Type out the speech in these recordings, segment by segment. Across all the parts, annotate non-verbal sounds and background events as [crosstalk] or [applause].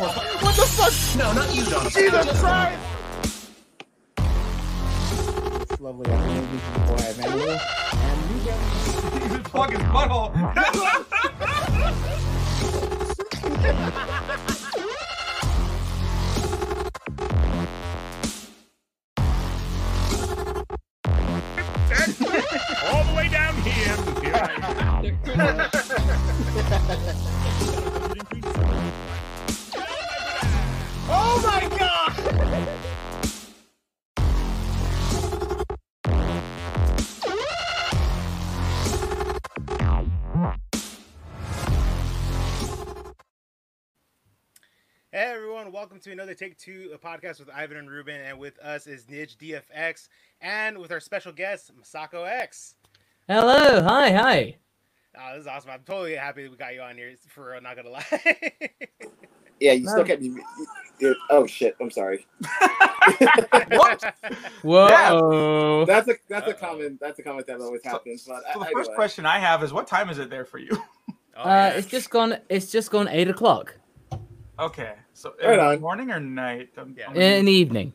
What the fuck? No, not you, Donovan. Jesus Christ! It's lovely afternoon, this is boy Emmanuel, and you guys. His fucking butthole. [laughs] [laughs] welcome to another Take Two a podcast with Ivan and Reuben, and with us is Nidge DFX, and with our special guest Masako X. Hello, hi, hi. Oh, this is awesome! I'm totally happy that we got you on here. For real, not gonna lie. [laughs] Yeah, you No. still kept me. you- Oh shit! I'm sorry. [laughs] What? [laughs] Whoa. That's a that's a Uh-oh. common that's a comment that always happens. But So the I, first anyway. question I have is, what time is it there for you? Oh, Uh, it's just gone. It's just gone eight o'clock Okay, so Right on. morning or night? I'm- Yeah. I'm- in the evening.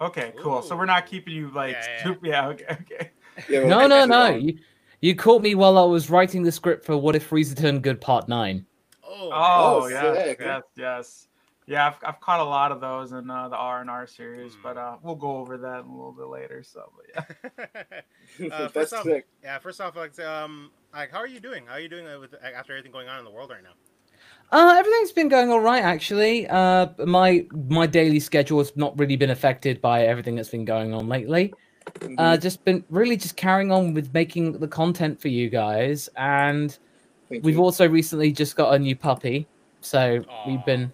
Okay, cool. So we're not keeping you like. Yeah, yeah, super- yeah okay, okay. [laughs] Yeah, No, no, no. You, you caught me while I was writing the script for What If Frieza Turned Good Part Nine. oh, Oh, Oh, yes, sick. yes, yes. Yeah, I've, I've caught a lot of those in uh, the R and R series, Hmm. but uh, we'll go over that a little bit later. So, but yeah. [laughs] Uh, [laughs] that's first off- sick. yeah. First off, like, um, like, how are you doing? How are you doing uh, with after everything going on in the world right now? Uh, everything's been going all right, actually. Uh, my my daily schedule has not really been affected by everything that's been going on lately. Uh, just been really just carrying on with making the content for you guys, and Thank we've you. also recently just got a new puppy, so Aw. we've been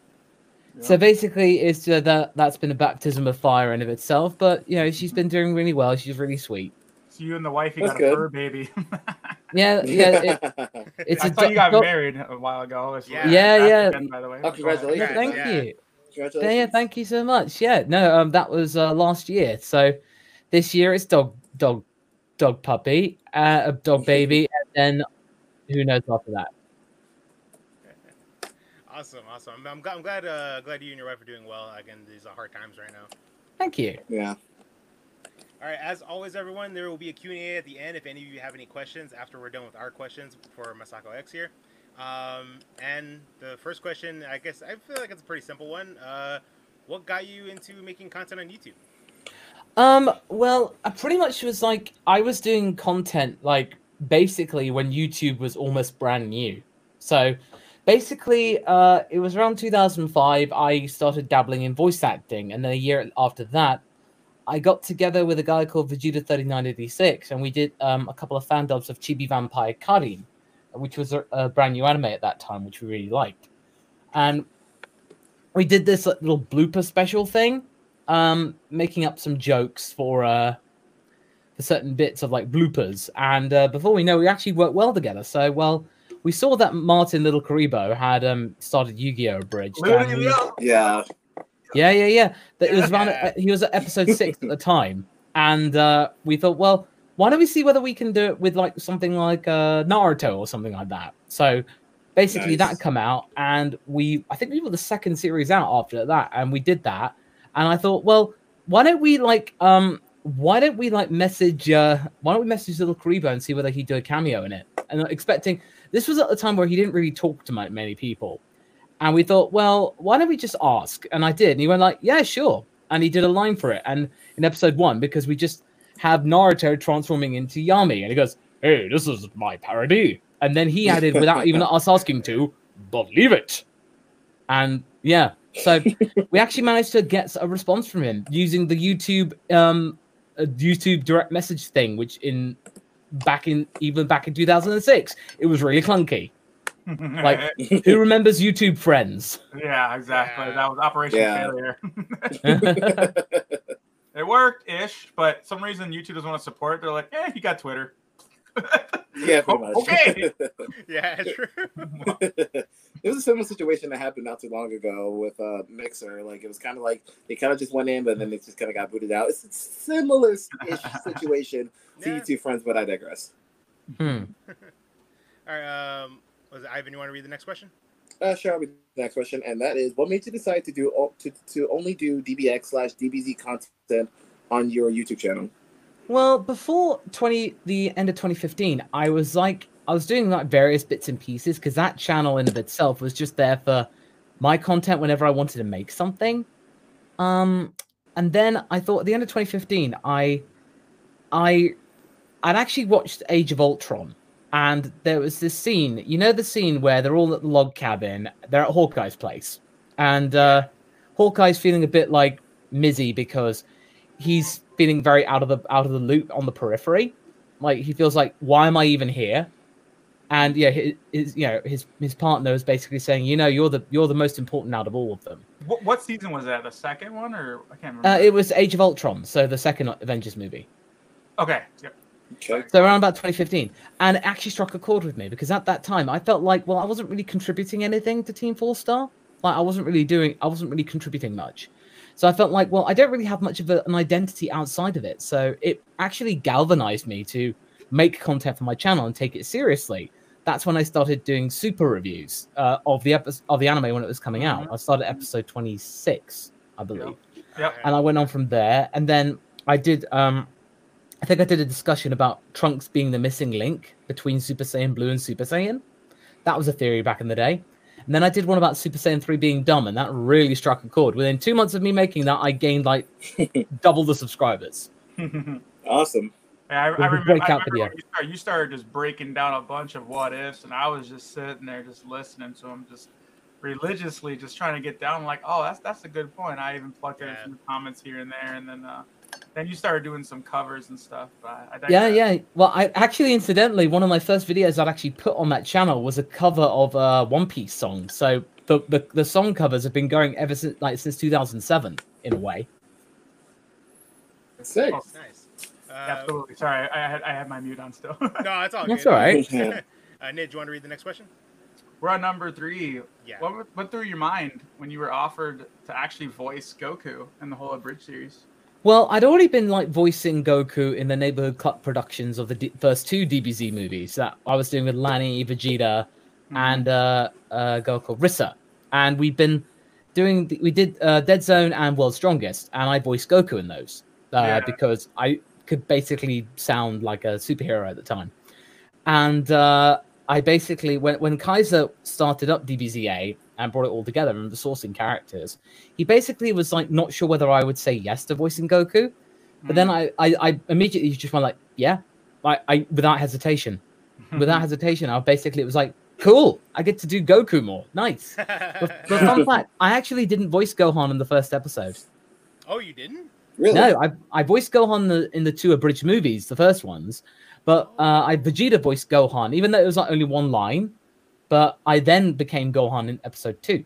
Yeah. So basically, it's uh, that that's been a baptism of fire in of itself. But you know, she's been doing really well. She's really sweet. So you and the wife, you That's got good. a fur baby. [laughs] Yeah, [laughs] yeah. It, it's I a thought you got do- married a while ago. Yeah. Yeah, That's yeah. again, by the way. Oh, congratulations. yeah, thank Yeah. you. Congratulations. Yeah, yeah, thank you so much. Yeah, no, um, that was uh, last year. So this year it's dog, dog, dog puppy, uh, a dog baby, [laughs] and then who knows after that. [laughs] Awesome, awesome. I'm, I'm, glad- I'm glad, uh, glad you and your wife are doing well. Again, these are hard times right now. Thank you. Yeah. All right, as always, everyone, there will be a Q&A at the end if any of you have any questions after we're done with our questions for Masako X here. Um, and the first question, I guess, I feel like it's a pretty simple one. Uh, what got you into making content on YouTube? Um, well, I pretty much was like I was doing content like basically when YouTube was almost brand new. So basically, uh, it was around 2005. I started dabbling in voice acting, and then a year after that, I got together with a guy called Vegeta 3986, and we did um, a couple of fan dubs of Chibi Vampire Karin, which was a, a brand new anime at that time, which we really liked. And we did this like, little blooper special thing um making up some jokes for uh for certain bits of like bloopers. And uh, before we know we actually worked well together. So well we saw that martin LittleKuriboh had um started yu-gi-oh! Abridged we- yeah. Yeah. yeah yeah. That it was around uh, he was at episode six at the time. And uh we thought well why don't we see whether we can do it with like something like uh naruto or something like that? So basically Nice. that come out and we i think we were the second series out after that and we did that. And i thought well why don't we like um why don't we like message uh why don't we message LittleKuriboh and see whether he'd do a cameo in it? And expecting this was at the time where he didn't really talk to many people and we thought well why don't we just ask? And i did. And he went like yeah sure. And he did a line for it and in episode one because we just have naruto transforming into yami. And he goes hey this is my parody. And then he added without [laughs] even us asking to believe it. And yeah. So we actually managed to get a response from him using the youtube um uh, youtube direct message thing which in back in even back in 2006 it was really clunky Like- [laughs] [laughs] who remembers youtube friends yeah, exactly. Yeah. That was Operation Yeah. Failure. [laughs] it worked ish, but some reason YouTube doesn't want to support. They're like, eh, you got Twitter. yeah, pretty much. Okay. Yeah, true. it was a similar situation that happened not too long ago with uh, Mixer. Like it was kind of like they kind of just went in, but then they just kind of got booted out. It's a similar situation to Yeah. YouTube friends, but I digress. Hmm. All right, um, was it Ivan? You want to read the next question? uh, share with the next question, and that is, what made you decide to do to, to only do DBX slash DBZ content on your YouTube channel? Well, before 20 the end of 2015, I was like I was doing like various bits and pieces because that channel in of itself was just there for my content whenever I wanted to make something. Um and then I thought at the end of 2015, I I I'd actually watched Age of Ultron and there was this scene, you know the scene where they're all at the log cabin, they're at Hawkeye's place. And uh Hawkeye's feeling a bit like Mizzy because he's feeling very out of the out of the loop on the periphery. Like he feels like, why am I even here? And yeah, his, his you know his his partner is basically saying, you know, you're the you're the most important out of all of them. What, what season was that? The second one, or I can't remember. Uh, it was Age of Ultron, so the second Avengers movie. okay. Yep. Okay. So around about 2015, and it actually struck a chord with me because at that time I felt like, well, I wasn't really contributing anything to Team Four Star. Like I wasn't really doing, I wasn't really contributing much. So I felt like, well, I don't really have much of a, an identity outside of it. So it actually galvanized me to make content for my channel and take it seriously. That's when I started doing super reviews uh, of the episode of the anime when it was coming out. I started episode 26, I believe Yep. and I went on from there. And then I did, um, I think I did a discussion about Trunks being the missing link between Super Saiyan Blue and Super Saiyan. That was a theory back in the day. And then I did one about Super Saiyan 3 being dumb, and that really struck a chord. Within two months of me making that, I gained like [laughs] double the subscribers. [laughs] Awesome. Yeah, I, I With the remember, I remember video. you started, you started just breaking down a bunch of what ifs, and I was just sitting there just listening to them, just religiously, just trying to get down. Like, oh, that's that's a good point. I even plucked it in Yeah. from the comments here and there, and then uh, then you started doing some covers and stuff. But I, I Yeah, digress. yeah. Well, I actually, incidentally, one of my first videos I'd actually put on that channel was a cover of a One Piece song. So the, the, the song covers have been going ever since like since 2007 in a way. Sick. Oh, Nice. Uh, Absolutely. Sorry, I had I had my mute on still. [laughs] no, it's all That's good. all right. [laughs] Yeah. uh, Nid, do you want to read the next question? We're on number three. Yeah. What went- went through your mind when you were offered to actually voice Goku in the whole Abridged series? Well, I'd already been like voicing Goku in the Neighborhood Club productions of the D- first two DBZ movies that I was doing with Lanny, Vegeta, and uh, uh, a girl called Rissa. And we've been doing, the, we did uh, Dead Zone and World's Strongest, and I voiced Goku in those uh, Yeah. because I could basically sound like a superhero at the time. And uh, I basically, when, when Kaiser started up DBZA and brought it all together and the sourcing characters, he basically was like not sure whether I would say yes to voicing Goku. But then I, I, I immediately just went like, yeah, like I without hesitation, without hesitation. I basically it was like, cool, I get to do Goku more, nice. [laughs] But, but fun fact, I actually didn't voice Gohan in the first episode. oh, you didn't? Really? No, I I voiced Gohan in the, in the two abridged movies, the first ones, but uh, I Vegeta voiced Gohan, even though it was like only one line. But I then became Gohan in episode two.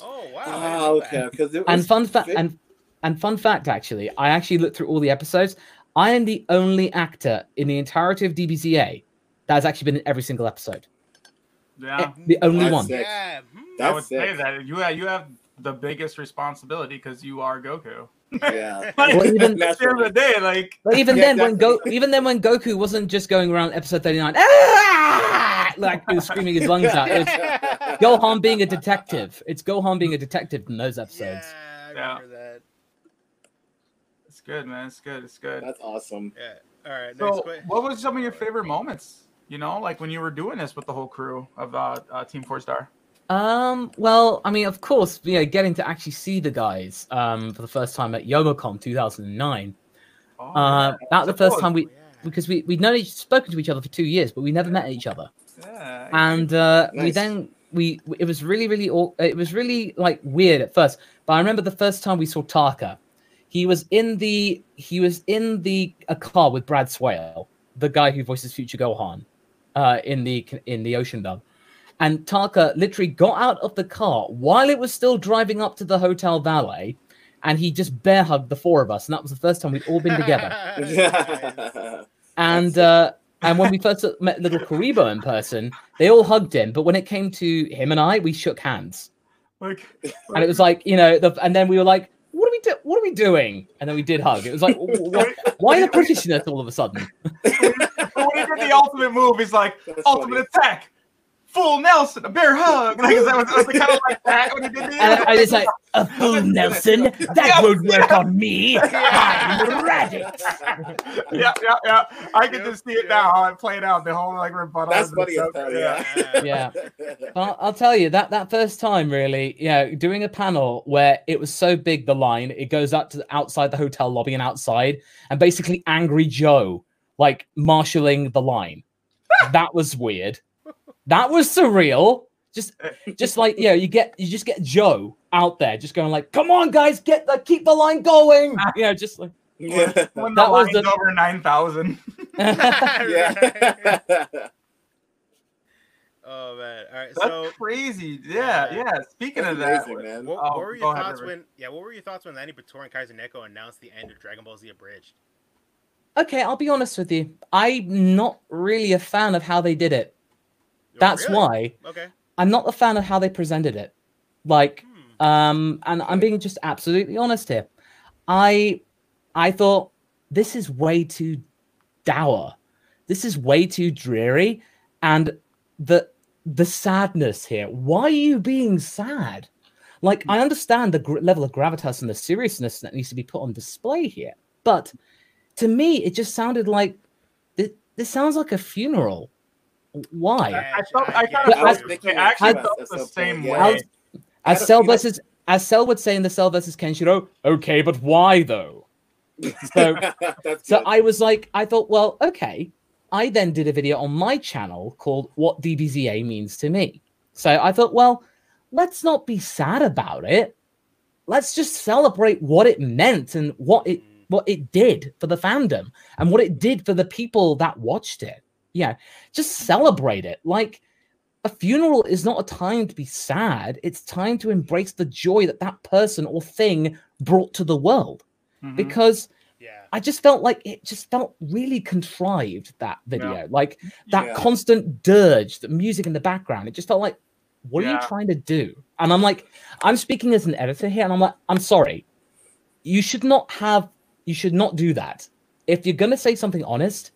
Oh, wow. I didn't Ah, know okay. Because and fun fact fi- and and fun fact actually i actually looked through all the episodes i am the only actor in the entirety of dbza that has actually been in every single episode Yeah. Eh, the only That's one sick. Yeah. hmm. I That's would say that you have, you have the biggest responsibility because you are Goku. Yeah. [laughs] Like, Well, even- at the end of the day, like but even Yeah, then when go even then when goku wasn't just going around episode 39 "Ah!" like he was screaming his lungs out it's [laughs] gohan being a detective it's gohan being a detective in those episodes Yeah, I Yeah. remember that. it's good, man. It's good. It's good. That's awesome. Yeah. All right. So, question. what was some of your favorite moments? You know, like when you were doing this with the whole crew of uh, uh, Team Four Star. Um, well, I mean, of course, you know, getting to actually see the guys um for the first time at Youmacon 2009. Oh, Uh, yeah. that the first time we yeah. because we we'd known each, spoken to each other for two years, but we never met each other. Yeah. And uh, we then we it was really really it was really like weird at first. But I remember the first time we saw Taka, he was in the he was in the a car with Brad Swaile, the guy who voices Future Gohan, uh, in the in the Ocean dub. And Taka literally got out of the car while it was still driving up to the hotel valet, and he just bear hugged the four of us, and that was the first time we'd all been together. [laughs] And uh, and when we first met LittleKuriboh in person, they all hugged him. But when it came to him and I, we shook hands, Like, and it was like you know, the, and then we were like, "What are we do? What are we doing?" And then we did hug. It was like, wh- wh- why the Britishness all of a sudden? [laughs] when he did the ultimate move, he's like, That's ultimate funny. attack, full Nelson, a bear hug. Like, is that was, was it kind of like that when he did the And I was like, a fool, [laughs] Nelson. That Yeah. won't work on me. I'm Raditz. [laughs] yeah, yeah, yeah. I can Yep, just see it yep. now how it played out. The whole like rebuttal. That's funny as stuff. hell, Yeah. yeah. Yeah. Well, I'll tell you that that first time, really, you know, doing a panel where it was so big, the line it goes up to the, outside the hotel lobby and outside, and basically Angry Joe like marshaling the line. that was weird. That was surreal. Just, uh, [laughs] just like you know, you get you just get Joe out there, just going like, "Come on, guys, get the keep the line going." [laughs] You know, just like Yeah. When [laughs] That the was line's the- over nine thousand. yeah. Oh man! All right, That's so crazy. Yeah, Yeah. yeah. Speaking That's of that, amazing, man. what, Oh, what were your thoughts River. when? Yeah, what were your thoughts when Lanipator and Kaiser Neko announced the end of Dragon Ball Z Abridged? okay, I'll be honest with you. I'm not really a fan of how they did it. Oh, That's really? why Okay. I'm not a fan of how they presented it. Like, Hmm. um, and I'm being just absolutely honest here. I, I thought this is way too dour. This is way too dreary, and the the sadness here. Why are you being sad? Like, I understand the gr- level of gravitas and the seriousness that needs to be put on display here, but to me, it just sounded like this. This sounds like a funeral. Why? Yeah, I felt, I I kind of felt, I was I thinking actually that felt the same point, yeah. Way. As had Cell feeling- versus as Cell would say in the Cell versus Kenshiro, okay, but why though? So [laughs] so. I was like, I thought, well, okay. I then did a video on my channel called What DBZA Means to Me. So I thought, well, let's not be sad about it. Let's just celebrate what it meant and what it what it did for the fandom and what it did for the people that watched it. Yeah, just celebrate it. Like a funeral is not a time to be sad. It's time to embrace the joy that that person or thing brought to the world. Mhm. Because Yeah. I just felt like it just felt really contrived that video, like that Yeah. constant dirge, the music in the background. It just felt like, what are you trying to do? And I'm like, I'm speaking as an editor here, and I'm like, I'm sorry, you should not have, you should not do that. If you're gonna say something honest,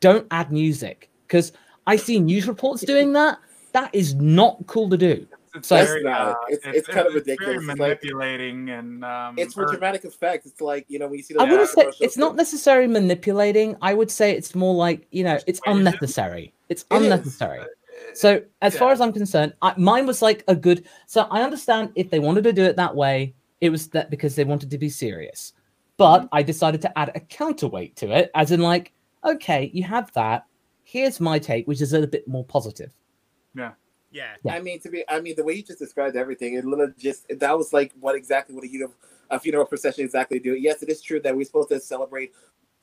don't add music because I see news reports doing that. That is not cool to do. It's So- very, It's uh, It's- it's kind of Very ridiculous. It's like- manipulating and um, it's for or- dramatic effect. It's like you know when you see. The I wouldn't say commercials, it's not necessarily manipulating. I would say it's more like you know, it's Persuasion? unnecessary. It's It is. unnecessary. So as far as I'm concerned, I, mine was like a good. So I understand if they wanted to do it that way, it was that because they wanted to be serious. But I decided to add a counterweight to it, as in like, okay, you have that. Here's my take, which is a bit more positive. Yeah. Yeah. I mean, to be, I mean, the way you just described everything, it literally just that was like what exactly what a funeral, a funeral procession exactly do. Yes, it is true that we're supposed to celebrate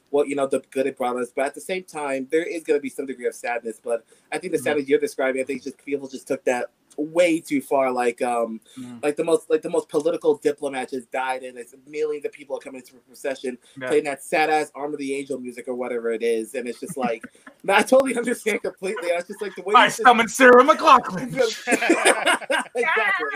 what you know the good it brought us, but at the same time, there is going to be some degree of sadness. But I think the Mhm. sadness you're describing, I think just people just took that way too far. Like, um, Mhm. like the most like the most political diplomat just died, and it's millions of people are coming into a procession Yeah. playing that sad ass Arm of the Angel music or whatever it is, and it's just like, [laughs] I totally understand completely. I was just like the way I you just- summoned Sarah McLachlan. exactly.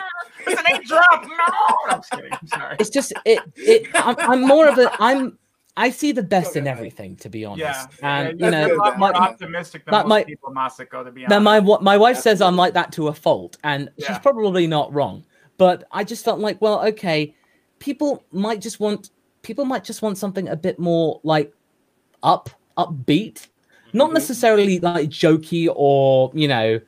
it's an eight drop. No, I'm just kidding. I'm sorry. It's just it. It. I'm, I'm more of a. I'm. I see the best in everything, to be honest. Yeah, and yeah, you know, a lot more my, optimistic than my- most people, Masako, to be honest. Now, my my wife says I'm like that to a fault, and she's probably not wrong. But I just felt like, well, okay, people might just want people might just want something a bit more like up, upbeat, not Mhm. necessarily like jokey or you know,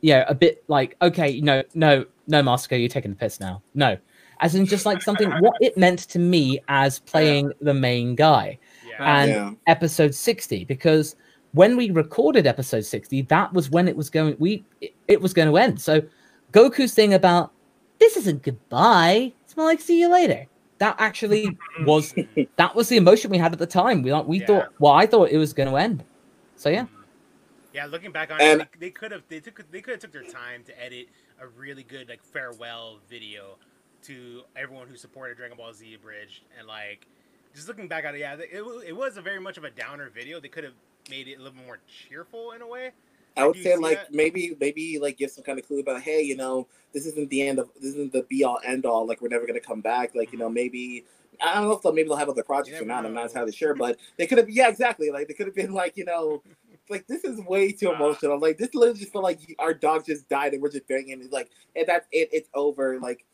yeah, a bit like okay, no, no, no, Masco, you're taking the piss now. No, as in just like something what it meant to me as playing the main guy. Yeah. and Yeah. episode 60 because when we recorded episode 60 that was when it was going we it, it was going to end. So goku's thing about this isn't goodbye. It's more like see you later. That actually [laughs] was that was the emotion we had at the time. We like we Yeah. thought well i thought it was going to end. So yeah. Mm-hmm. Yeah, looking back on And- it, they, they could have they took they could have took their time to edit a really good like farewell video to everyone who supported Dragon Ball Z Abridged and like just looking back at it, yeah, it, it was a very much of a downer video. They could have made it a little more cheerful in a way. I would say like that? maybe maybe like give some kind of clue about hey you know this isn't the end of this isn't the be all end all like we're never gonna come back like you know mm-hmm. maybe I don't know if they'll maybe they'll have other projects or not I'm not entirely sure but they could have yeah exactly like they could have been like you know [laughs] like this is way too emotional. Like this literally just feel like our dog just died and we're just burying him. Like and that's it. It's over. Like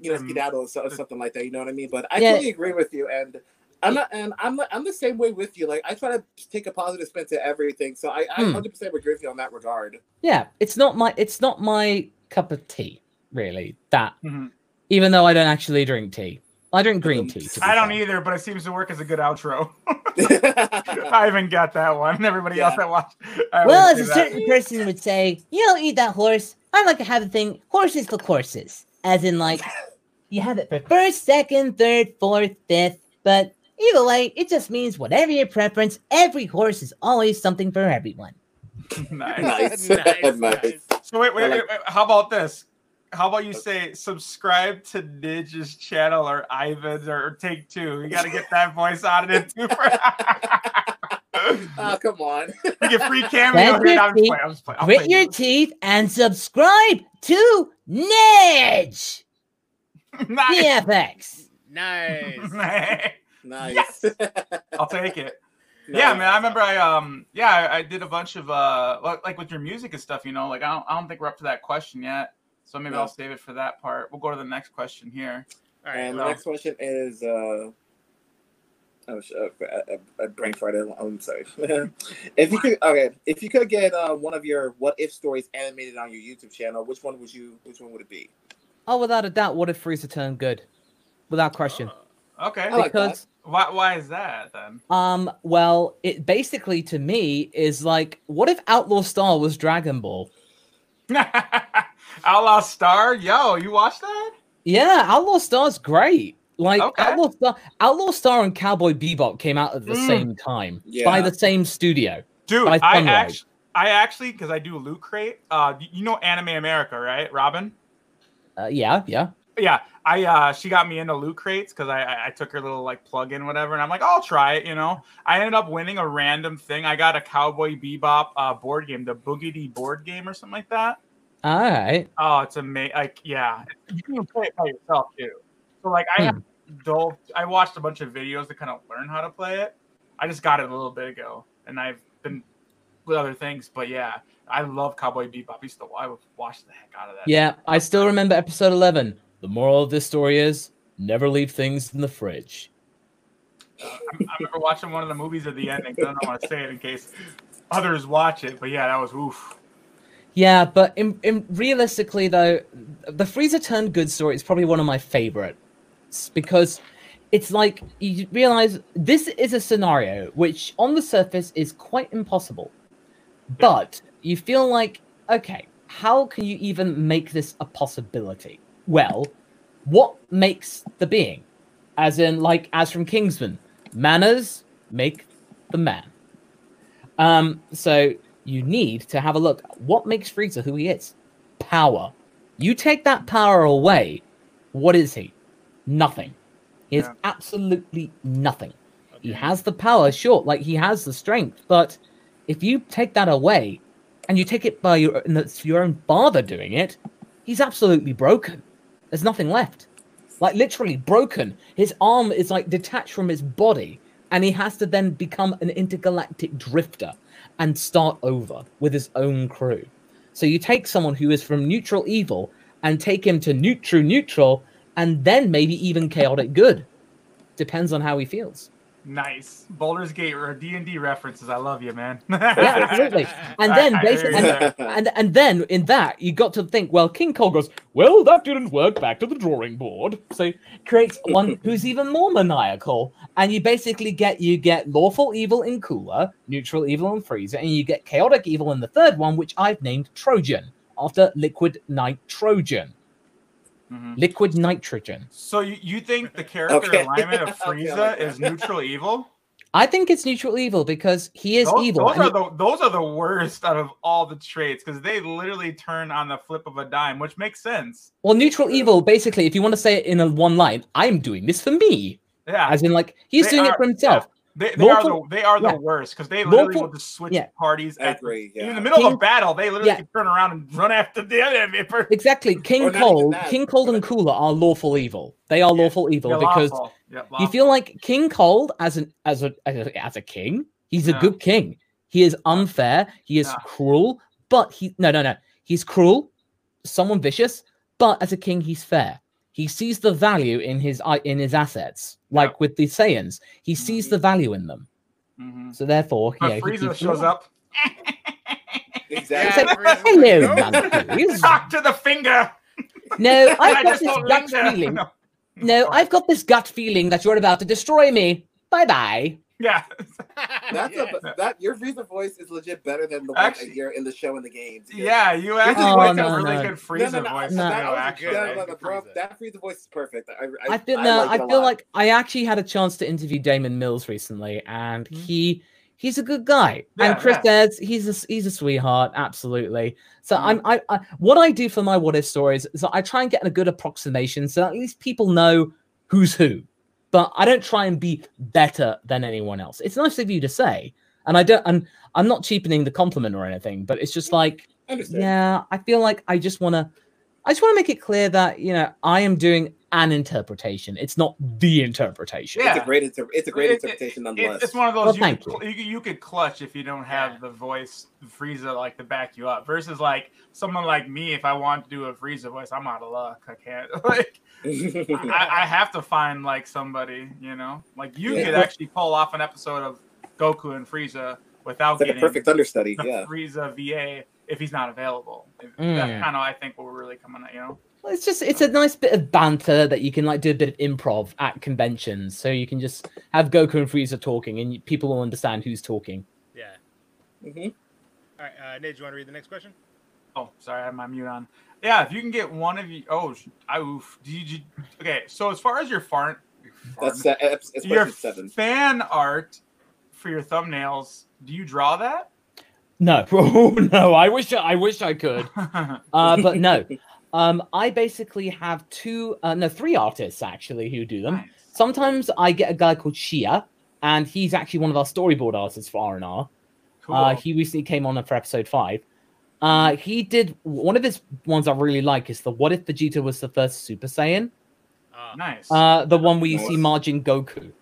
you know, Um, skedaddle or, so, or something like that. You know what I mean? But I Yeah. totally agree with you, and I'm not, and I'm I'm the same way with you. Like I try to take a positive spin to everything, so I, I Hmm. 100 percent agree with you on that regard. Yeah, it's not my it's not my cup of tea, really. That Mhm. even though I don't actually drink tea, I drink green Um, tea. to be I don't fair. either, but it seems to work as a good outro. [laughs] I even got that one. Everybody else that watched. I Well, as a that. certain person would say, you don't eat that horse. I like to have the thing horses for courses. As in, like, you have it for first, second, third, fourth, fifth. But either way, it just means whatever your preference, every horse is always something for everyone. nice. [laughs] Nice. [laughs] Nice. So wait, wait, I like- wait, wait, how about this? How about you say subscribe to Nidge's channel or Ivan's or, or Take Two? You got to get that voice out of it too. [laughs] Oh come on. you get free cameo. Grab here. your I'm just playing. I'm just playing. Grit your teeth and subscribe to Nidge [laughs] nice. DFX. [laughs] Nice. Nice. [laughs] I'll take it. Yeah, man. I remember I um yeah I, I did a bunch of uh like, like with your music and stuff. You know, like I don't I don't think we're up to that question yet. So maybe No. I'll save it for that part. We'll go to the next question here. All right. And the next question is uh oh sh- uh, uh, uh, brain farted. I'm sorry. [laughs] if you could okay, if you could get uh, one of your what if stories animated on your YouTube channel, which one would you which one would it be? Oh, without a doubt, what if Frieza turned good? Without question. Okay. I like because Why why is that then? um, well, it basically to me is like, what if Outlaw Star was Dragon Ball? [laughs] Outlaw Star, yo, you watched that? Yeah, Outlaw Star's great. Like Okay. Outlaw Star, Outlaw Star and Cowboy Bebop came out at the Mm. same time Yeah. by the same studio. Dude, I actually I actually because I do Loot Crate. Uh, you know Anime America, right, Robin? Uh, yeah, yeah. Yeah, I uh, she got me into Loot Crates because I, I I took her little like plug-in whatever, and I'm like, I'll try it. You know, I ended up winning a random thing. I got a Cowboy Bebop uh, board game, the Boogity board game or something like that. All right. Oh, it's amazing! Like, yeah, you can play it by yourself too. So, like, I have dove. I watched a bunch of videos to kind of learn how to play it. I just got it a little bit ago, and I've been with other things. But yeah, I love Cowboy Bebop. I used to I would watch the heck out of that. Yeah, I still remember episode 11. The moral of this story is never leave things in the fridge. I, I remember watching one of the movies at the ending. 'cause I don't want to say it in case others watch it. But yeah, that was oof. Yeah, but in, in realistically though, the Frieza turned good story is probably one of my favorites because it's like you realize this is a scenario which on the surface is quite impossible. But you feel like, okay, how can you even make this a possibility? Well, what makes the being? As in, like, as from Kingsman, manners make the man. Um, so you need to have a look. What makes Frieza who he is? Power. You take that power away, what is he? Nothing. He has Yeah. absolutely nothing. He has the power, sure, like he has the strength, but if you take that away and you take it by your, your own father doing it, he's absolutely broken. There's nothing left. Like literally broken. His arm is like detached from his body, and he has to then become an intergalactic drifter and start over with his own crew. So you take someone who is from neutral evil and take him to neutral neutral, and then maybe even chaotic good. Depends on how he feels. Nice Baldur's Gate or D and D references. I love you, man. [laughs] Yeah, absolutely. And then [laughs] I basically, hear and, and and then in that you got to think, well, King Cold goes, well, that didn't work. Back to the drawing board. So creates one [laughs] who's even more maniacal, and you basically get you get lawful evil in Cooler, neutral evil in Frieza, and you get chaotic evil in the third one, which I've named Trojan after Liquid Nitrogen. Mhm. Liquid nitrogen. So you, you think the character Okay. alignment of [laughs] Frieza I like that. is neutral evil? I think it's neutral evil because he is those, evil. Those are the those are the worst out of all the traits because they literally turn on the flip of a dime, which makes sense. Well, neutral evil, basically, if you want to say it in a one line, I'm doing this for me. Yeah, As in, like, he's They doing it for himself. They, they are the they are the yeah. worst because they literally Lawful- will just switch yeah. parties. I At, agree. In the middle of King- a battle, they literally Yeah. can turn around and run after the other. per- Exactly. King Or not even Cold. King Cold and Cooler are lawful evil. They are Yeah. lawful evil Yeah, because lawful. Yeah, you feel like King Cold as an as a as a, as a king, he's a good king. He is unfair. He is Yeah. cruel. But he no no no. He's cruel, someone vicious. But as a king, he's fair. He sees the value in his in his assets, like with the Saiyans. He sees Mhm. the value in them. Mhm. So therefore, But yeah, he Frieza keeps them shows up. Exactly. Yeah, Frieza's Hello, like, Talk to the finger. No, [laughs] I I've got just this gut linger. feeling. [laughs] No. No, I've got this gut feeling that you're about to destroy me. Bye bye. Yeah. [laughs] That's Yeah. a that your Frieza voice is legit better than the one Actually- I hear in the show and the games. Yeah, you actually Oh, voiced no, a really no. good Frieza voice. no. that, know, actually. good. yeah, no, the Frieza. that Frieza voice is perfect. I, I, I feel no, like I, feel like I actually had a chance to interview Daman Mills recently, and Mhm. he he's a good guy. Yeah, and Chris yeah. says he's a he's a sweetheart, absolutely. So Mhm. I'm I, I what I do for my what if stories is I try and get a good approximation, so at least people know who's who. But I don't try and be better than anyone else. It's nice of you to say, and I don't. And I'm not cheapening the compliment or anything, but it's just like I yeah, I feel like I just want to, I just want to make it clear that you know I am doing an interpretation. It's not the interpretation. Yeah. It's a great inter- it's a great It- it- interpretation It, nonetheless. it's one of those Well, you, thank could, cl- you. you could clutch if you don't have Yeah. the voice Frieza like to back you up. Versus like someone like me, if I want to do a Frieza voice, I'm out of luck. I can't [laughs] like [laughs] I, I have to find like somebody, you know, like you Yeah. could actually pull off an episode of Goku and Frieza without it's like a getting perfect understudy. the Yeah. Frieza VA if he's not available. That's Mm. kind of I think what we're really coming at, you know. Well, It's just it's a nice bit of banter that you can like do a bit of improv at conventions, so you can just have Goku and Frieza talking, and people will understand who's talking. Yeah. Mm-hmm. All right, uh, Nate, do you want to read the next question? Oh, sorry, I had my mute on. Yeah, if you can get one of you. Oh, sh- I oof. Do you, okay, so as far as your farm, That's uh, it's your seven. fan art for your thumbnails, do you draw that? No, [laughs] oh, no, I wish I wish I could, [laughs] uh, but no. Um, I basically have two, uh, no, three artists actually who do them. Nice. Sometimes I get a guy called Shia, and he's actually one of our storyboard artists for R and R. Uh, he recently came on for episode five. Uh, he did one of his ones I really like is the "What if Vegeta was the first Super Saiyan?" Uh, nice. Uh, the one where you see Margin Goku,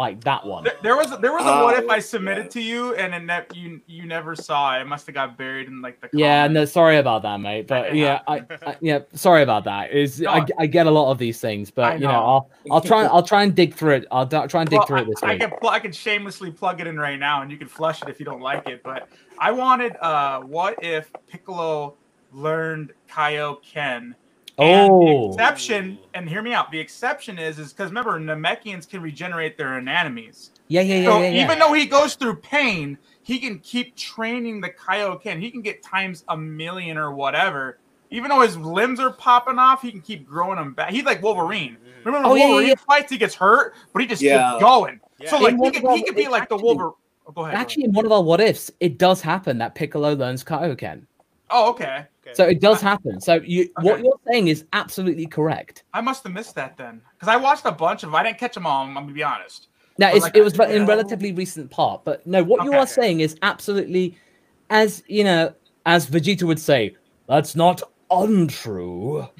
like that one. There- there was there was a Oh, what if I submitted yes. to you and it ne- you you never saw it. It must have got buried in like the Yeah, comments. no, sorry about that, mate. But yeah, I, I yeah, sorry about that. Is I, No. I get a lot of these things, but I you know, know. I'll I'll try I'll try and dig through it. I'll d- try and dig Well, through it this I, I can pl- I can shamelessly plug it in right now, and you can flush it if you don't like it. But I wanted uh, what if Piccolo learned Kaioken? And Oh. the exception, and hear me out. The exception is is because remember Namekians can regenerate their anatomies. Yeah, yeah, yeah, so yeah, yeah. even though he goes through pain, he can keep training the Kaioken. He can get times a million or whatever. Even though his limbs are popping off, he can keep growing them back. He's like Wolverine. Mhm. Remember Oh, when yeah, yeah, Wolverine yeah. fights, he gets hurt, but he just Yeah. keeps going. Yeah. So like he could, he could be it like the actually- Wolverine. Oh, go ahead. go Actually, in one of our what ifs, it does happen that Piccolo learns Kaioken. Oh, okay. Okay. So it does happen. So you what you're saying is absolutely correct. I must have missed that then, because I watched a bunch of. I didn't catch them all. I'm gonna be honest. Now it's, like, it was in know- relatively recent part, but no, what you are saying is absolutely, as you know, as Vegeta would say, that's not untrue. [laughs]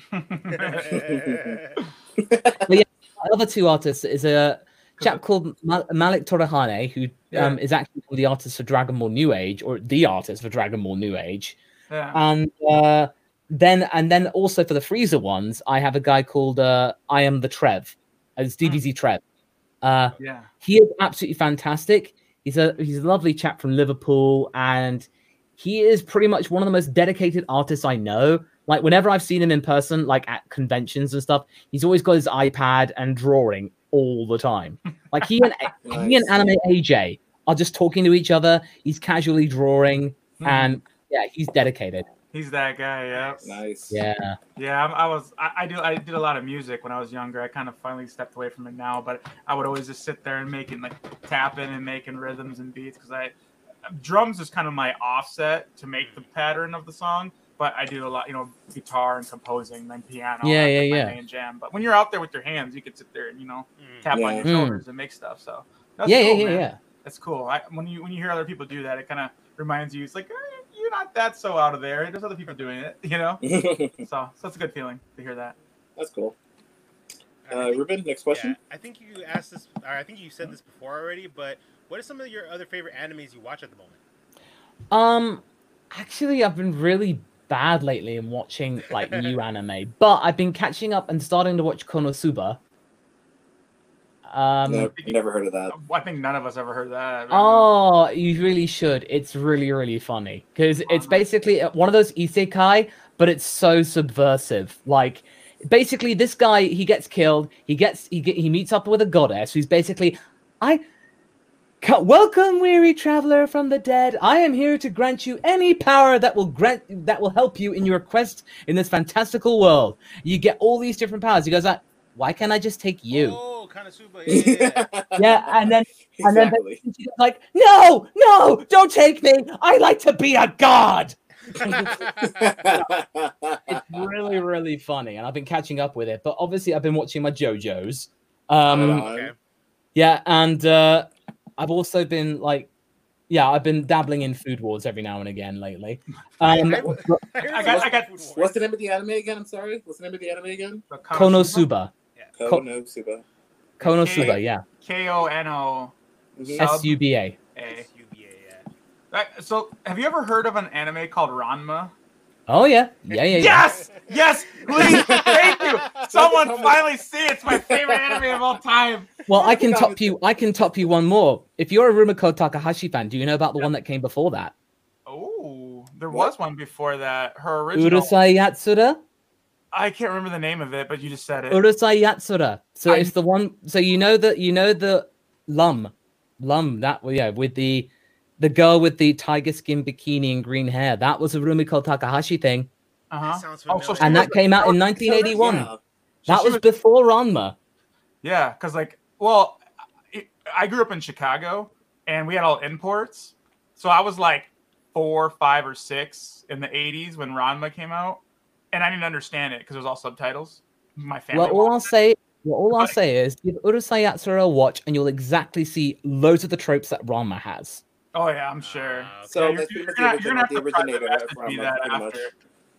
The other two artists is a chap [laughs] called Ma- Malik Torahane, who um, is actually the artist for Dragon Ball New Age, or the artist for Dragon Ball New Age. Yeah. And uh, then, and then also for the Frieza ones, I have a guy called uh, I Am the Trev. It's DBZ Trev. Uh, yeah. he is absolutely fantastic. He's a he's a lovely chap from Liverpool, and he is pretty much one of the most dedicated artists I know. Like whenever I've seen him in person, like at conventions and stuff, he's always got his iPad and drawing all the time. [laughs] Like he and he and Anime AJ are just talking to each other. He's casually drawing, Hmm. and yeah, he's dedicated. he's that guy. Yeah. Nice. Yeah, Yeah, I'm- I was. I, I do. I did a lot of music when I was younger. I kind of finally stepped away from it now, but I would always just sit there and making like tapping and making rhythms and beats because I drums is kind of my offset to make the pattern of the song. But I do a lot, you know, guitar and composing, then piano. Yeah, yeah, yeah. main jam. But when you're out there with your hands, you can sit there and you know Mm. tap on Yeah. your Mm. shoulders and make stuff. So that's yeah, cool, yeah, yeah, man. yeah. That's cool. I, when you when you hear other people do that, it kind of reminds you. It's like eh, you're not that so out of there. There's other people doing it, you know. [laughs] So, so it's a good feeling to hear that. That's cool. I Uh, Reuben, next question. Yeah, I think you asked this, or I think you said this before already, but what are some of your other favorite animes you watch at the moment? Um, actually, I've been really bad lately in watching like new [laughs] anime, but I've been catching up and starting to watch Konosuba. Um, no, never heard of that. I think none of us ever heard that. Oh, you really should. It's really, really funny because it's basically one of those isekai, but it's so subversive. Like, basically, this guy he gets killed. He gets he get, he meets up with a goddess who's basically, I. Welcome, weary traveler from the dead. I am here to grant you any power that will grant that will help you in your quest in this fantastical world. You get all these different powers. He goes, like, "Why can't I just take you?" Oh, Konosuba. Yeah, yeah, yeah. Yeah, and then and then she's like, "No, no, don't take me. I like to be a god." [laughs] It's really, really funny, and I've been catching up with it. But obviously, I've been watching my JoJo's. Um, Okay. yeah, and uh, I've also been like, yeah, I've been dabbling in Food Wars every now and again lately. Um, I- I I got- I got- What's the name of the anime again? I'm sorry. What's the name of the anime again? The Konosuba, Co- Konosuba. Konosuba, yeah, K O N O. Sub- S U B A. A. SUBA, yeah. That- So, have you ever heard of an anime called Ranma? Oh yeah, yeah, yeah. yeah. Yes, yes, please, [laughs] thank you. Someone finally see it. It's my favorite anime of all time. Well, I can top you. I can top you one more. If you're a Rumiko Takahashi fan, do you know about the one that came before that? Oh, there What? was one before that. Her original. Urusei Yatsura. I can't remember the name of it, but you just said it. Urusei Yatsura. So I- it's the one. So you know that you know the Lum, Lum. That yeah, with the the girl with the tiger skin bikini and green hair. That was a Rumiko Takahashi thing, Uh-huh. Oh, so and that came out in 1981. Yeah. So That she was before Ranma. Yeah, because like, well, I, I grew up in Chicago, and we had all imports. So I was like four, five, or six in the '80s when Ranma came out, and I didn't understand it because it was all subtitles. My family. Well, all I'll it. say, well, all I'll say is give Urusei Yatsura a watch, and you'll exactly see loads of the tropes that Ranma has. Oh yeah, I'm sure. Okay. So Yeah, you're, you're much gonna, the you're gonna have the to originator private from message me uh, that after. much.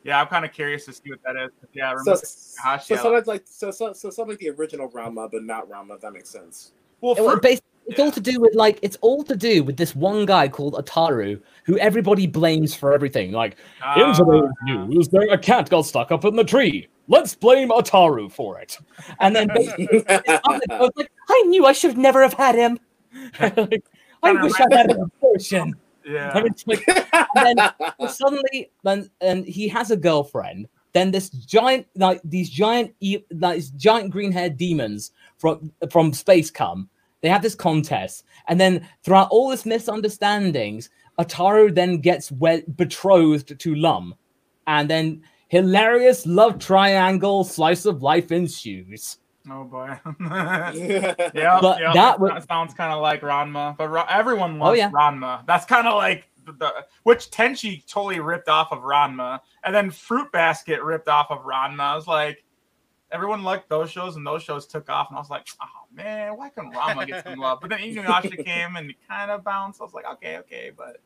Yeah, I'm kind of curious to see what that is. Yeah, So, Rumiko Takahashi. so a something like so so so something like the original Ranma, but not Ranma. If that makes sense. well, It- well, for, bas- it's all to do with like it's all to do with this one guy called Ataru, who everybody blames for everything. Like in uh, today's news, there a cat got stuck up in the tree. Let's blame Ataru for it. And then basically, I was like, I knew I should never have had him. [laughs] Like, I wish I had an abortion. yeah. [laughs] I mean, like- and then suddenly, then and he has a girlfriend. Then this giant, like these giant, like these giant green-haired demons from from space come. They have this contest, and then throughout all this misunderstandings, Ataru then gets wed- betrothed to Lum, and then hilarious love triangle slice of life ensues. Oh boy. [laughs] [laughs] yeah. yeah, But yeah, that that, would- sounds kind of like Ranma, but Ra- everyone Oh, loves yeah. Ranma. That's kind of like the, the which Tenchi totally ripped off of Ranma, and then Fruit Basket ripped off of Ranma. I was like, everyone liked those shows, and those shows took off, and I was like, oh man, why couldn't Ranma get some love? But then Inuyasha [laughs] came and it kind of bounced. I was like, okay, okay, but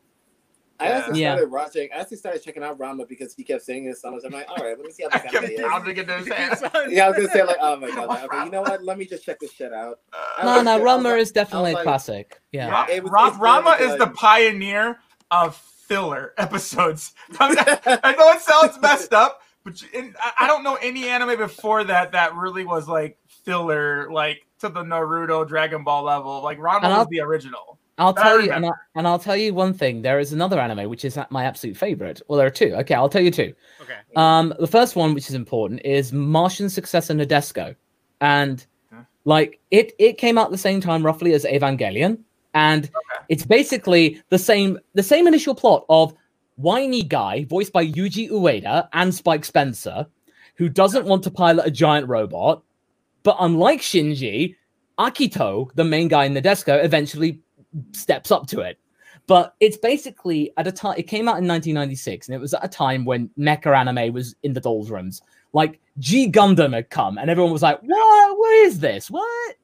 I actually Yeah. started watching. I actually started checking out Ranma because he kept saying his songs. I'm like, all right, let me see how I this kept anime is. pounding it in his head. Yeah, I was gonna say like, oh my [laughs] god, like, okay, you know what? Let me just check this shit out. I No, no, Ranma was like- is definitely like- a classic. Yeah. Ra- It was- Ra- it's really is the pioneer of filler [laughs] episodes. I, I know it sounds messed up, but you- and I- I don't know any anime before that that really was like filler, like to the Naruto, Dragon Ball level. Like Ranma was the original. I'll That tell you, and, I, and I'll tell you one thing. There is another anime which is my absolute favorite. Well, there are two. Okay, I'll tell you two. Okay. Um, the first one, which is important, is Martian successor Nadesico, and Okay. like it, it came out the same time roughly as Evangelion, and it's basically the same, the same initial plot of whiny guy voiced by Yuji Ueda and Spike Spencer, who doesn't want to pilot a giant robot, but unlike Shinji, Akito, the main guy in Nadesico, eventually steps up to it. But it's basically at a time, it came out in 1996, and it was at a time when mecha anime was in the doldrums. Like G Gundam had come, and everyone was like, What? What is this? What?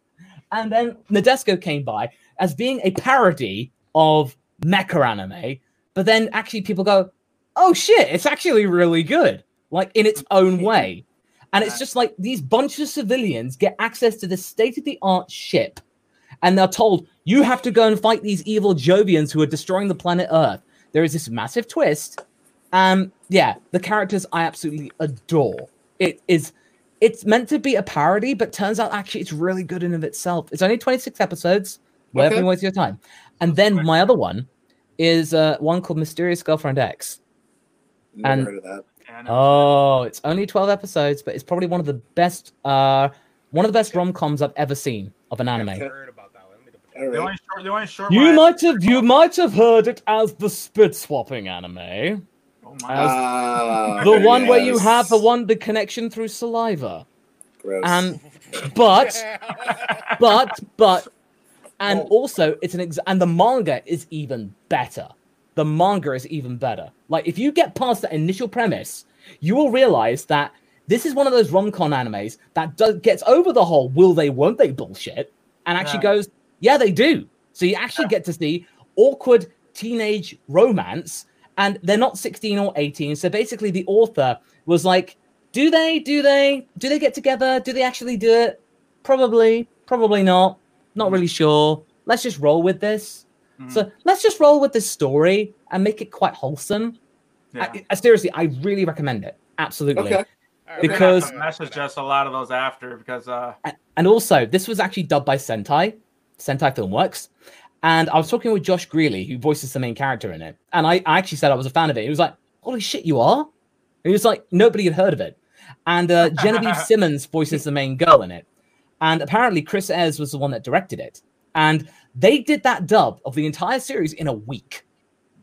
And then Nadesico came by as being a parody of mecha anime. But then actually, people go, Oh shit, it's actually really good, like in its own way. And it's just like these bunch of civilians get access to this state of the art ship, and they're told, You have to go and fight these evil Jovians who are destroying the planet Earth. There is this massive twist. Um, yeah, the characters I absolutely adore. It is it's meant to be a parody, but turns out actually it's really good in of itself. It's only 26 episodes. Whatever Okay. waste your time. And then my other one is uh, one called Mysterious Girlfriend X. Never And- heard of that. Yeah, no, Oh, it's only 12 episodes, but it's probably one of the best uh one of the best rom-coms I've ever seen of an anime. I've heard about that one. Let me double check. All the right. only short, the only short You one I- might have you might have heard it as the spit swapping anime. Oh my. as Ah, The one where you have the one the connection through saliva. Gross. And but but but and Well- also it's an ex- and the manga is even better. The manga is even better. Like if you get past that initial premise, you will realize that this is one of those rom-com animes that does, gets over the whole will they won't they? bullshit and actually Yeah. goes yeah they do. So you actually get to see awkward teenage romance and they're not 16 or 18 so basically the author was like do they do they do they get together? Do they actually do it? Probably probably not. Not hmm. really sure. Let's just roll with this So let's just roll with this story and make it quite wholesome. Yeah. I, I- seriously i really recommend it. Absolutely. Okay. All right, Because- we're gonna I have to messaged just a lot of those after because uh A- and also this was actually dubbed by sentai. Sentai filmworks and i was talking with Josh Grelle who voices the main character in it. And i, I actually said i was a fan of it. He was like holy shit you are? He was like nobody had heard of it. And uh, [laughs] genevieve simmons voices the main girl in it. And apparently chris ayres was the one that directed it. And they did that dub of the entire series in a week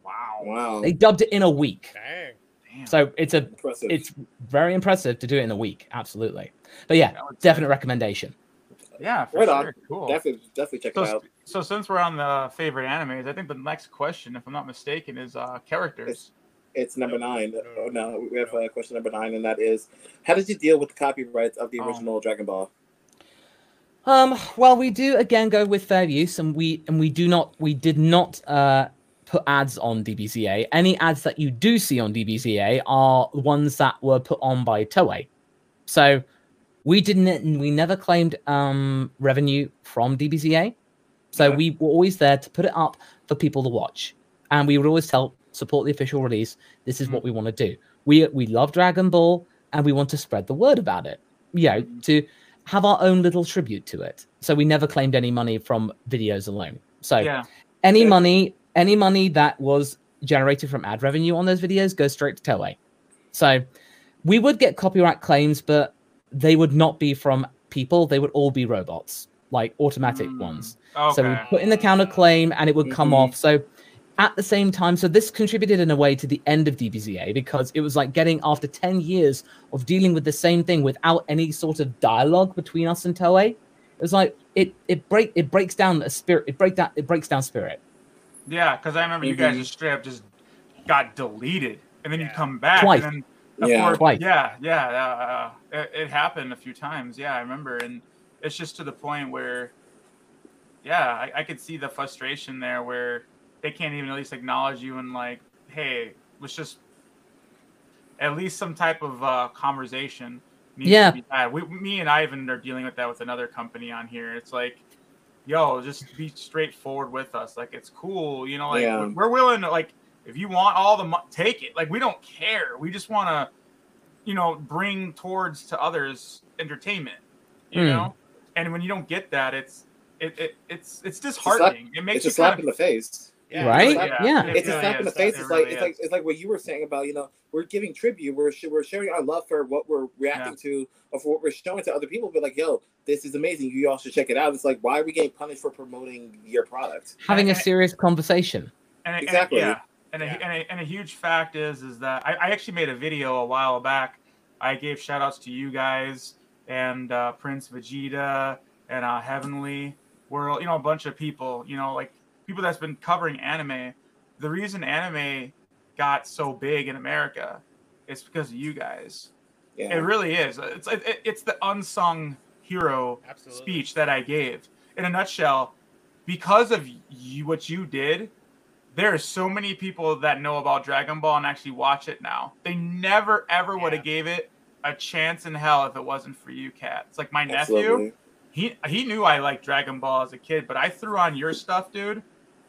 wow. Wow. they dubbed it in a week Dang. Damn. so it's a Impressive. it's very impressive to do it in a week absolutely but yeah That say- definite recommendation Yeah, for Right on. sure. Cool. definitely, definitely check So, it out. so since we're on the favorite animes, I think the next question, if I'm not mistaken, is uh characters. It's number No, nine. no, oh, no, we have no. uh, question number nine, and that is, how did you deal with the copyrights of the Oh. original Dragon Ball? Um, well, we do again go with fair use, and we and we do not we did not uh put ads on DBZA. Any ads that you do see on DBZA are ones that were put on by Toei. So we didn't we never claimed um revenue from DBZA. So Yeah. we were always there to put it up for people to watch. And we would always tell support the official release. This is what we want to do. We we love Dragon Ball and we want to spread the word about it. You know, to have our own little tribute to it. So we never claimed any money from videos alone. So Yeah. any Yeah. money, any money that was generated from ad revenue on those videos goes straight to Toei. So we would get copyright claims, but they would not be from people. They would all be robots, like automatic Mm, ones. Okay. So we put in the counterclaim and it would come Mhm. off. So at the same time, so this contributed in a way to the end of DBZA because it was like getting after 10 years of dealing with the same thing without any sort of dialogue between us and Toei. It was like it it break it breaks down a spirit it break down it breaks down spirit. yeah, because I remember you guys Mhm. just straight up just got deleted, and then you come back Twice. and then Yeah. before- Twice. yeah, yeah, uh, it, it happened a few times. Yeah, I remember, and it's just to the point where, yeah, I, I could see the frustration there where they can't even at least acknowledge you and like, hey, let's just at least some type of uh, conversation needs Yeah. to be had. We, me and Ivan are dealing with that with another company on here. It's like, yo, just be straightforward with us. Like, it's cool, you know. Like, Yeah. we're willing to like, if you want all the money, take it. Like, we don't care. We just want to, you know, bring towards to others entertainment. You Hmm. know, and when you don't get that, it's it, it it's it's slap- disheartening. it makes It's a you slap kind in the face. Yeah, Right? it's like- Yeah. it It's a really slap in the face. It It's really like it's like it's like what you were saying about you know we're giving tribute. We're sh- we're sharing our love for what we're reacting to or for what we're showing to other people. But like, yo, this is amazing. You all should check it out. It's like, why are we getting punished for promoting your product? Having a And- serious conversation. And a- Exactly. And, yeah. And, Yeah. A, and, a, and a huge fact is is that I, I actually made a video a while back. I gave shout outs to you guys and uh, Prince Vegeta and uh, Heavenly World, you know, a bunch of people, you know, like people that's been covering anime. The reason anime got so big in America is because of you guys. Yeah. It really is. It's it, it's the unsung hero Absolutely. speech that I gave. In a nutshell, because of you, what you did, there are so many people that know about Dragon Ball and actually watch it now. They never ever would have gave it a chance in hell if it wasn't for you, Kat. It's like my nephew. He he knew I liked Dragon Ball as a kid, but I threw on your stuff, dude.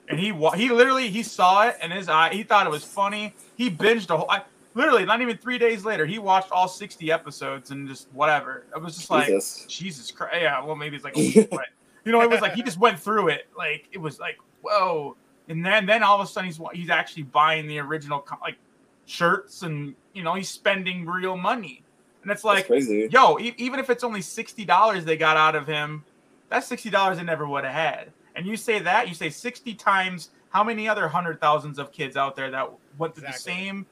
And he wa- he literally he saw it and his eye he thought it was funny. He binged a whole. I, literally, not even three days later, he watched all sixty episodes and just whatever. It was just like Jesus. Jesus Christ. Yeah, well maybe it's like, [laughs] oh, but you know, it was like he just went through it. Like it was like whoa. And then then all of a sudden he's he's actually buying the original like shirts and you know he's spending real money. And it's like yo, e- even if it's only sixty dollars they got out of him, that's sixty dollars they never would have had. And you say that, you say sixty times how many other hundred thousands of kids out there that went through Exactly. the same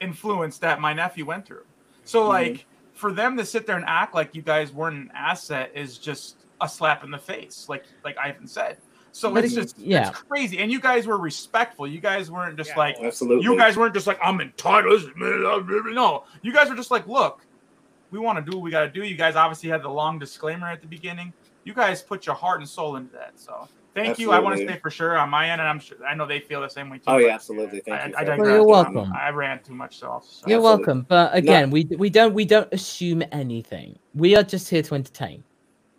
influence that my nephew went through. So Mhm. like for them to sit there and act like you guys weren't an asset is just a slap in the face, like like Ivan said. So But it's just yeah. it's crazy. And you guys were respectful. You guys weren't just Yeah, like Absolutely. you guys weren't just like I'm entitled. Man, No, you guys were just like, look, we want to do what we got to do. You guys obviously had the long disclaimer at the beginning. You guys put your heart and soul into that. So thank you. I want to say for sure on my end, and I'm sure I know they feel the same way too. Oh yeah, absolutely. Thank I, you. I sir. Well, digress. you're Um, welcome. I ran too much, so. so. You're Absolutely. welcome. But again, we we don't we don't assume anything. We are just here to entertain.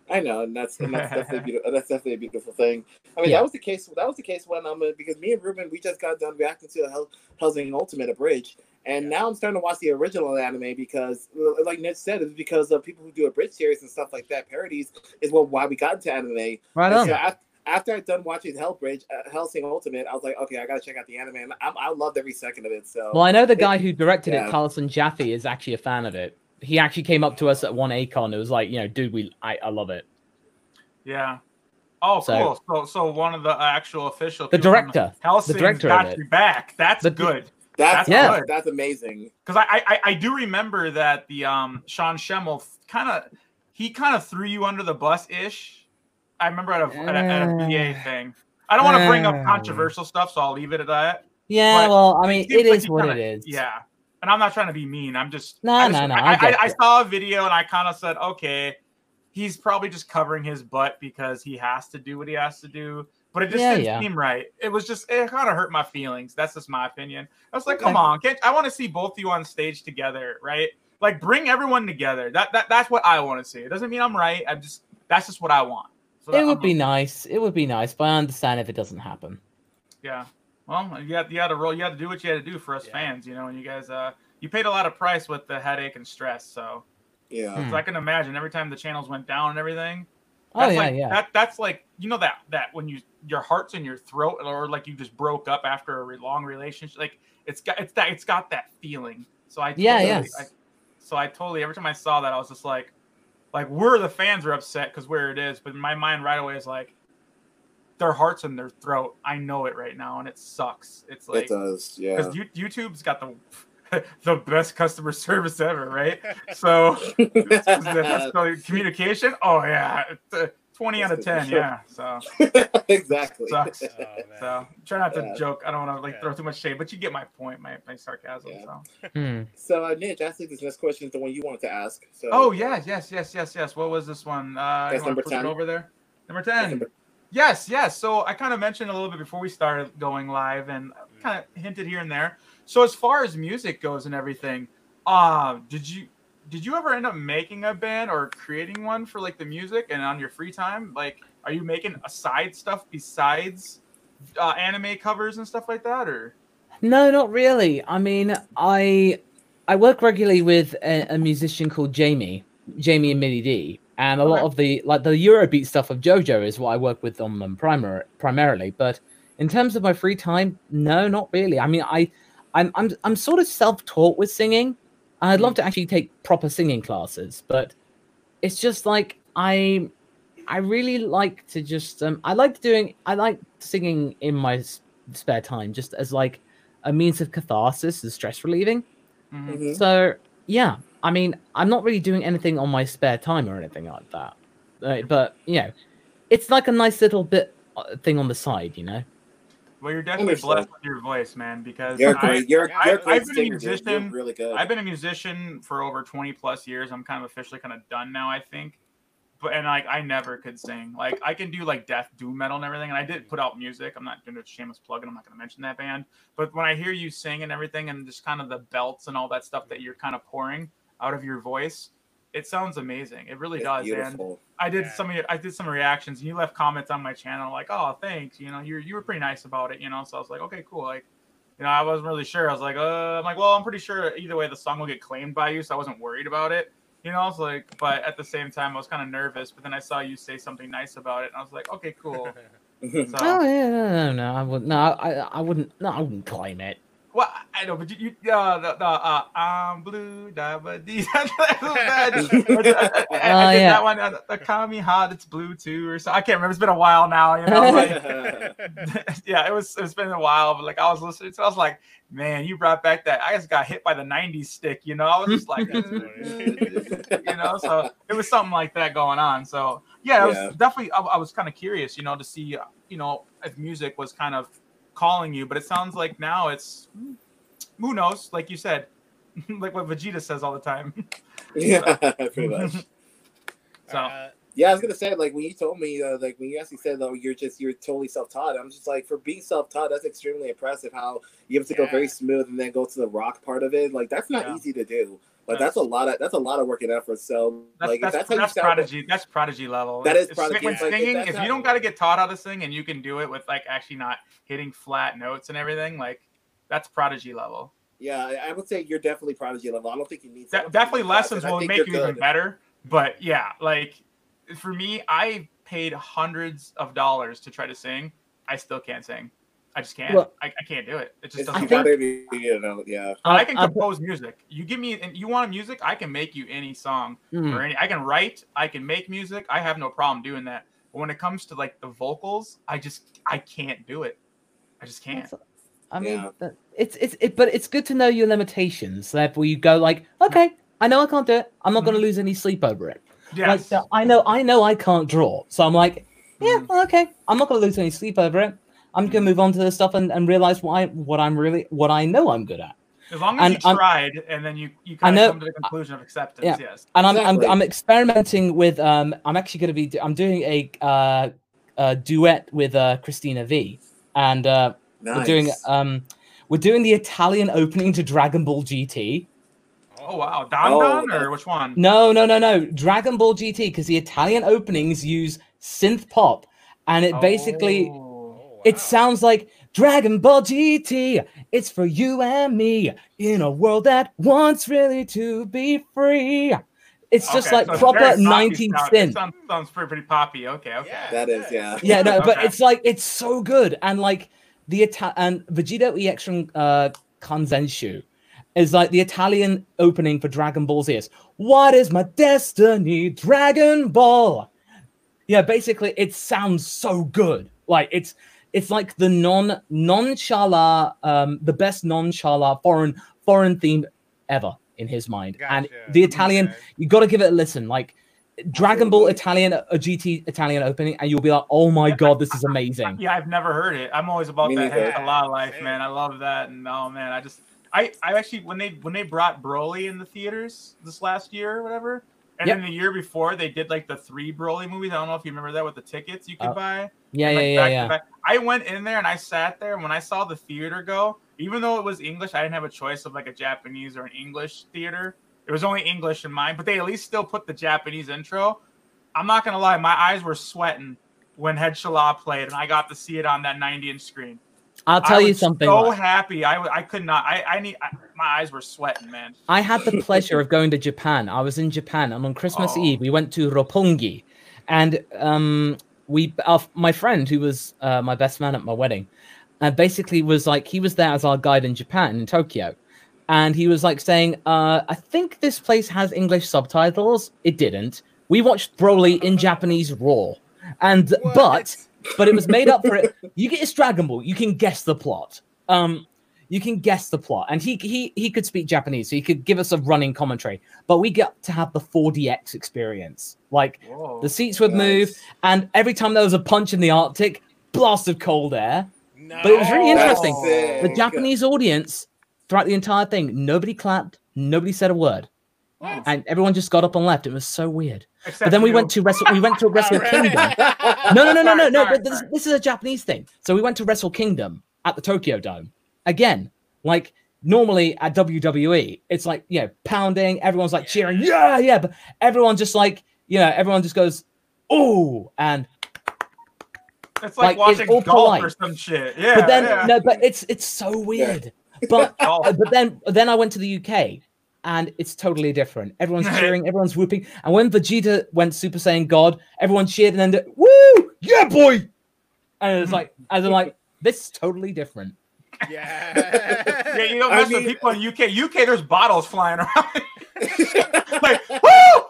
I know, and that's and that's definitely [laughs] beautiful. That's definitely a beautiful thing. I mean, Yeah. that was the case. That was the case when I'm um because me and Reuben we just got done reacting to Hell, Hellsing Ultimate Abridged, and now I'm starting to watch the original anime because, like Ned said, it's because of people who do abridged series and stuff like that. Parodies is what why we got into anime. Right And on. so after, after I'd done watching Hellbridge, uh, Hellsing Ultimate, I was like, okay, I gotta check out the anime, and I, I loved every second of it. So Well, I know the guy who directed Yeah. it, Taliesin Jaffe, is actually a fan of it. He actually came up to us at one Acon. It was like, you know, dude, we I, I love it. Yeah. Oh, So- cool. So, so one of the actual official The director. Hellsing's The director got of it. you back. That's The- good. that's That's yeah, good. that's amazing. because I, I I do remember that the um Sean Schemmel kind of he kind of threw you under the bus ish. I remember at a, at a, at a BA thing. I don't want to bring up controversial stuff, so I'll leave it at that. Yeah, But well, I mean, seems it like is what kinda- it is. Yeah, and I'm not trying to be mean. I'm just No, I just- no, no, I, I I, I saw a video and I kind of said, okay, he's probably just covering his butt because he has to do what he has to do. But it just Yeah, didn't yeah. seem right. It was just it kind of hurt my feelings. That's just my opinion. I was like, Okay. come on, can't I want to see both of you on stage together, right? Like bring everyone together. That that that's what I want to see. It doesn't mean I'm right. I'm just that's just what I want. So It would I'm- be nice. It would be nice, but I understand if it doesn't happen. yeah. Well, you had you had to roll. You had to do what you had to do for us Yeah. fans, you know. And you guys, uh, you paid a lot of price with the headache and stress. So, Yeah. Hmm. so I can imagine every time the channels went down and everything. Oh That's yeah, like, yeah. That that's like you know that that when you your heart's in your throat or like you just broke up after a re- long relationship. Like it's got it's that it's got that feeling. So I Yeah, totally, yes. I, so I totally every time I saw that I was just like, like we're the fans are upset because where it is, but my mind right away is like, their hearts in their throat. I know it right now, and it sucks. It's like it does. Yeah. because YouTube's got the [laughs] the best customer service ever, right? [laughs] So [laughs] that's the communication. Oh yeah, It's, uh, twenty out of ten. Yeah. So [laughs] exactly. sucks. Oh. So try not to Yeah. joke. I don't want to like Yeah. throw too much shade, but you get my point, my, my sarcasm. Yeah. So. Hmm. So, uh, Nick, I think this next question is the one you wanted to ask. So, Oh yes, yes, yes, yes, yes. What was this one? Uh, That's number 10? over there. Number ten. number- Yes, yes. So I kind of mentioned a little bit before we started going live, and kind of hinted here and there. So as far as music goes and everything, uh, did you did you ever end up making a band or creating one for like the music and on your free time? Like, are you making a side stuff besides uh, anime covers and stuff like that, or? No, not really. I mean, I I work regularly with a, a musician called Jamie, Jamie and Millie D, and a lot of the like the Eurobeat stuff of JoJo is what I work with on them primar- primarily. But in terms of my free time, no, not really. I mean, I I'm I'm I'm sort of self-taught with singing. I'd love to actually take proper singing classes, but it's just like I I really like to just um I like doing I like singing in my spare time just as like a means of catharsis and stress relieving. Mhm. Mhm. So yeah, I mean, I'm not really doing anything on my spare time or anything like that. Uh, but you know, it's like a nice little bit uh, thing on the side, you know. Well, you're definitely Understood. blessed with your voice, man. Because You're I- great. You're, I- you're a I've great been a singer, dude. musician. You're really good. I've been a musician for over 20 plus years. I'm kind of officially kind of done now, I think. But and like I never could sing. Like I can do like death doom metal and everything. And I did put out music. I'm not doing a shameless plug, and I'm not going to mention that band. But when I hear you sing and everything, and just kind of the belts and all that stuff that you're kind of pouring out of your voice, it sounds amazing. It really It's does, and beautiful. I did Yeah. some of your, I did some reactions, and you left comments on my channel like, "Oh, thanks," you know, you you were pretty nice about it, you know. So I was like, "Okay, cool." Like, you know, I wasn't really sure. I was like, "Uh," I'm like, "Well, I'm pretty sure either way the song will get claimed by you," so I wasn't worried about it. You know, I was like, but at the same time, I was kind of nervous. But then I saw you say something nice about it, and I was like, "Okay, cool." [laughs] So, Oh yeah, no, no, no, I wouldn't. No, I, I wouldn't. No, I wouldn't claim it. Well, I know, but you, you uh, the, the uh, I'm blue, da ba dee. That's bad. I, I, I, I Oh, did yeah. that one. Uh, the Kami hot, it's blue too, or so. I can't remember. It's been a while now. You know, like, [laughs] [laughs] yeah, it was. It's been a while, but like I was listening to, it, I was like, man, you brought back that. I just got hit by the '90s stick. You know, I was just like, [laughs] you know, so it was something like that going on. So yeah, it was Yeah. definitely. I, I was kind of curious, you know, to see, uh, you know, if music was kind of calling you, but it sounds like now it's who knows, like you said, [laughs] like what Vegeta says all the time. [laughs] yeah, [laughs] pretty much. So Uh, Yeah, I was gonna say like when you told me uh, like when you actually said though you're just you're totally self taught. I'm just like for being self taught, that's extremely impressive. How you have to go very smooth and then go to the rock part of it. Like that's not Yeah. easy to do. Like That's- that's a lot of that's a lot of work and effort. So that's like if that's, that's, how you that's sound, prodigy. That's prodigy level. That is prodigy. When like, if singing, that's if, you don't got to get taught how to sing and you can do it with like actually not hitting flat notes and everything, like that's prodigy level. yeah, I- would say you're definitely prodigy level. I don't think you need De- definitely lessons will make you even better. But yeah, like for me, I paid hundreds of dollars to try to sing. I still can't sing. I just can't. Well- I, I can't do it. It just doesn't I think- work. gotta you know, yeah. Uh, I can I- compose music. You give me and you want music, I can make you any song Mm. or any. I can write. I can make music. I have no problem doing that. But when it comes to like the vocals, I just I can't do it. I just can't. I mean, Yeah. that- it's it's it, but it's good to know your limitations. Therefore, you go like, okay, I know I can't do it. I'm not going to mm-hmm. lose any sleep over it. Like, Yes. so I know I know I can't draw, so I'm like, yeah, mm-hmm. well, okay, I'm not going to lose any sleep over it. I'm going to move on to the stuff and, and realize what I what I'm really what I know I'm good at. As long as and you I'm- tried and then you you I kind know- of come to the conclusion of acceptance. yeah. Yes. and I'm, Exactly. I'm I'm experimenting with um I'm actually going to be I'm doing a uh, uh duet with uh Christina Vee and uh Nice. we're doing um we're doing the Italian opening to Dragon Ball GT. Oh wow, Don Oh, Don or which one? No, no, no, no, Dragon Ball GT because the Italian openings use synth pop and it basically Oh. oh, it sounds like Dragon Ball GT. It's for you and me in a world that wants really to be free. It's just Okay, like so proper very poppy 19th sound- synth. Sounds, sounds pretty, pretty poppy. Okay, okay. Yeah. That is, yeah. yeah no but Okay. it's like it's so good and like the Ita- and vegeta ex uh kanzenshu is like the italian opening for dragon ball z what is my destiny dragon ball yeah basically it sounds so good like it's it's like the non non-chala um the best non-chala foreign foreign theme ever in his mind and the italian Okay. you got to give it a listen. Like Dragon Ball Italian, a GT Italian opening, and you'll be like, "Oh my [laughs] god, this is amazing!" Yeah, I've never heard it. I'm always about Me that neither. head a lot of life, man. I love that, and oh man, I just, I, I actually when they when they brought Broly in the theaters this last year or whatever, and Yep. then the year before they did like the three Broly movies. I don't know if you remember that with the tickets you could Uh, buy. Yeah, yeah, like, yeah, back yeah. back. I went in there and I sat there, and when I saw the theater go, even though it was English, I didn't have a choice of like a Japanese or an English theater. It was only English in mine, but they at least still put the Japanese intro. I'm not gonna lie, my eyes were sweating when Head Shala played, and I got to see it on that 90 inch screen. I'll tell I you was something. So like, happy, I could not. I I need. I, my eyes were sweating, man. I had the pleasure of going to Japan. I was in Japan, and on Christmas Oh. Eve, we went to Roppongi, and um, we, our, my friend who was uh, my best man at my wedding, uh, basically was like he was there as our guide in Japan in Tokyo, and he was like saying, uh, "I think this place has English subtitles." It didn't. We watched Broly in Japanese raw, and What? but but it was made up for it. You get it's Dragon Ball. You can guess the plot. Um, you can guess the plot, and he he he could speak Japanese, so he could give us a running commentary. But we got to have the 4DX experience. Like Whoa. the seats would move, and every time there was a punch in the Arctic, blast of cold air. No. But it was really Oh, interesting. sick. The Japanese audience throughout the entire thing, nobody clapped, nobody said a word, What? and everyone just got up and left. It was so weird. Except But then we you. went to Wrestle. We went to [laughs] oh, Wrestle Kingdom. [laughs] No, no, no, no, no, no. But this, this is a Japanese thing. So we went to Wrestle Kingdom at the Tokyo Dome again. Like normally at WWE, it's like you know pounding, everyone's like cheering, yeah, yeah, but everyone just like you know everyone just goes oh and It's like, Like, it's watching all golf or some shit. Yeah. but then yeah. no, but it's it's so weird. But [laughs] but then then I went to the UK and it's totally different. Everyone's [laughs] cheering, everyone's whooping, and when Vegeta went Super Saiyan God, everyone cheered and then woo, yeah, boy, and it's like as in like this is totally different. Yeah. Yeah, you don't I mess with people in UK. UK, there's bottles flying around. [laughs] like, woo!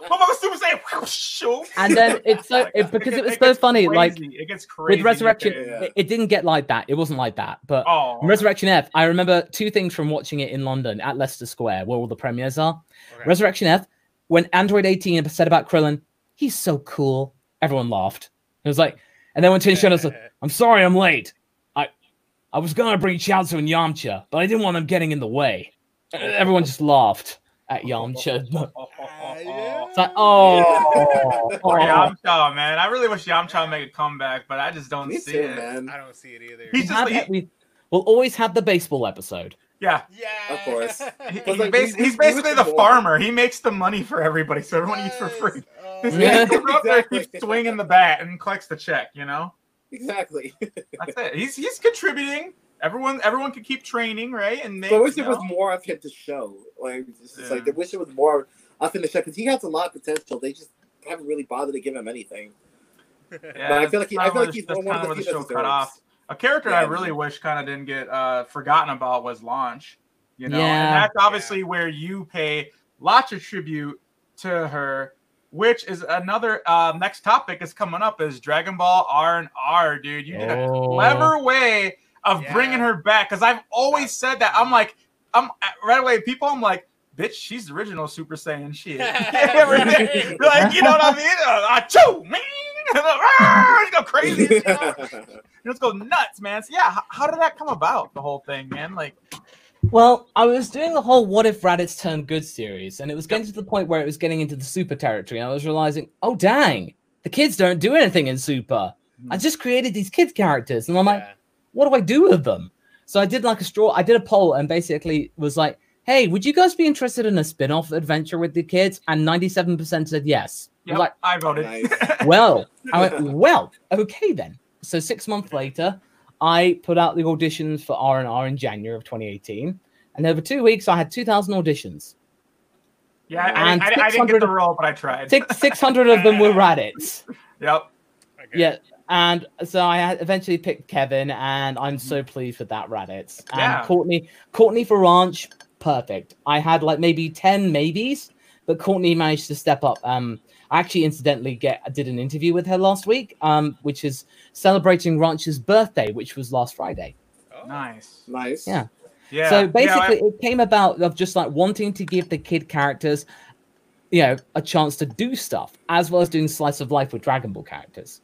My mama Super Saiyan. Shoo. And then it's so it, because it was so gets funny, like it gets crazy. with Resurrection, UK. Yeah. it, it didn't get like that. It wasn't like that, but. Oh, Resurrection F, I remember two things from watching it in London at Leicester Square, where all the premieres are. Okay. Resurrection F, when Android 18 said about Krillin, he's so cool. Everyone laughed. It was like, and then when Tin Shadow said, [laughs] I'm sorry I'm late. I I was gonna bring Chiaotzu and Yamcha, but I didn't want them getting in the way. Everyone just laughed at Yamcha. [laughs] [laughs] yeah. It's like, oh, [laughs] Oh, oh. Yamcha, man. I really wish Yamcha would make a comeback, but I just don't Me see too, it. man. I don't see it either. He's We just have like- it- we, we'll always have the baseball episode. Yeah. yeah. Of course. He- But, he's, like, bas- we- he's basically the wish farmer. He makes the money for everybody, so everyone eats for free. Oh. This guy Yeah. goes there, Exactly. keeps swinging the bat, and collects the check. You know, Exactly. that's it. He's he's contributing. Everyone everyone can keep training, right? And make, But I wish you there was more of him to show. Like, it's just like Yeah. I wish there was more of him to show because he has a lot of potential. They just haven't really bothered to give him anything. Yeah, but I feel like he, I feel like he's one kinda the the show cut off. A character I Yeah. really wish kind of didn't get uh, forgotten about was Launch. You know, Yeah. and that's obviously where you pay lots of tribute to her, which is another uh, next topic is coming up is Dragon Ball R and R, dude. You did a Oh. clever way of Yeah. bringing her back because I've always said that. I'm like, I'm right away. People, I'm like. Bitch, she's the original Super Saiyan shit. [laughs] [laughs] Everything. like, you know what I mean? Uh, achoo, man. You go crazy. You know? Let's go nuts, man. So yeah, how, how did that come about? The whole thing, man. Like, Well, I was doing the whole "What if Raditz turned good" series, and it was getting to the point where it was getting into the Super territory. And I was realizing, oh dang, the kids don't do anything in Super. I mm. just created these kids characters, and I'm like, Yeah. what do I do with them? So I did like a straw. I did a poll and basically was like, hey, would you guys be interested in a spin-off adventure with the kids? And 97% said yes. I yep, was like, I voted. Nice. well, I went, [laughs] well, okay then. So six months later, I put out the auditions for R and R in January of 2018, and over two weeks, I had 2,000 auditions. yeah, I, I, And I, I didn't get 600 the role, but I tried. Six, 600 of them were [laughs] Raditz. Yep. Okay. Yeah, and so I eventually picked Kevin, and I'm so pleased with that Raditz. And Yeah. Courtney, Courtney for Ranch, perfect. I had like maybe 10 maybes, but Courtney managed to step up. Um, I actually incidentally get did an interview with her last week, um, which is celebrating Ranch's birthday, which was last Friday. Oh. Nice. nice. Yeah. Yeah. so yeah, basically, I- it came about of just like wanting to give the kid characters, you know, a chance to do stuff, as well as doing slice of life with Dragon Ball characters.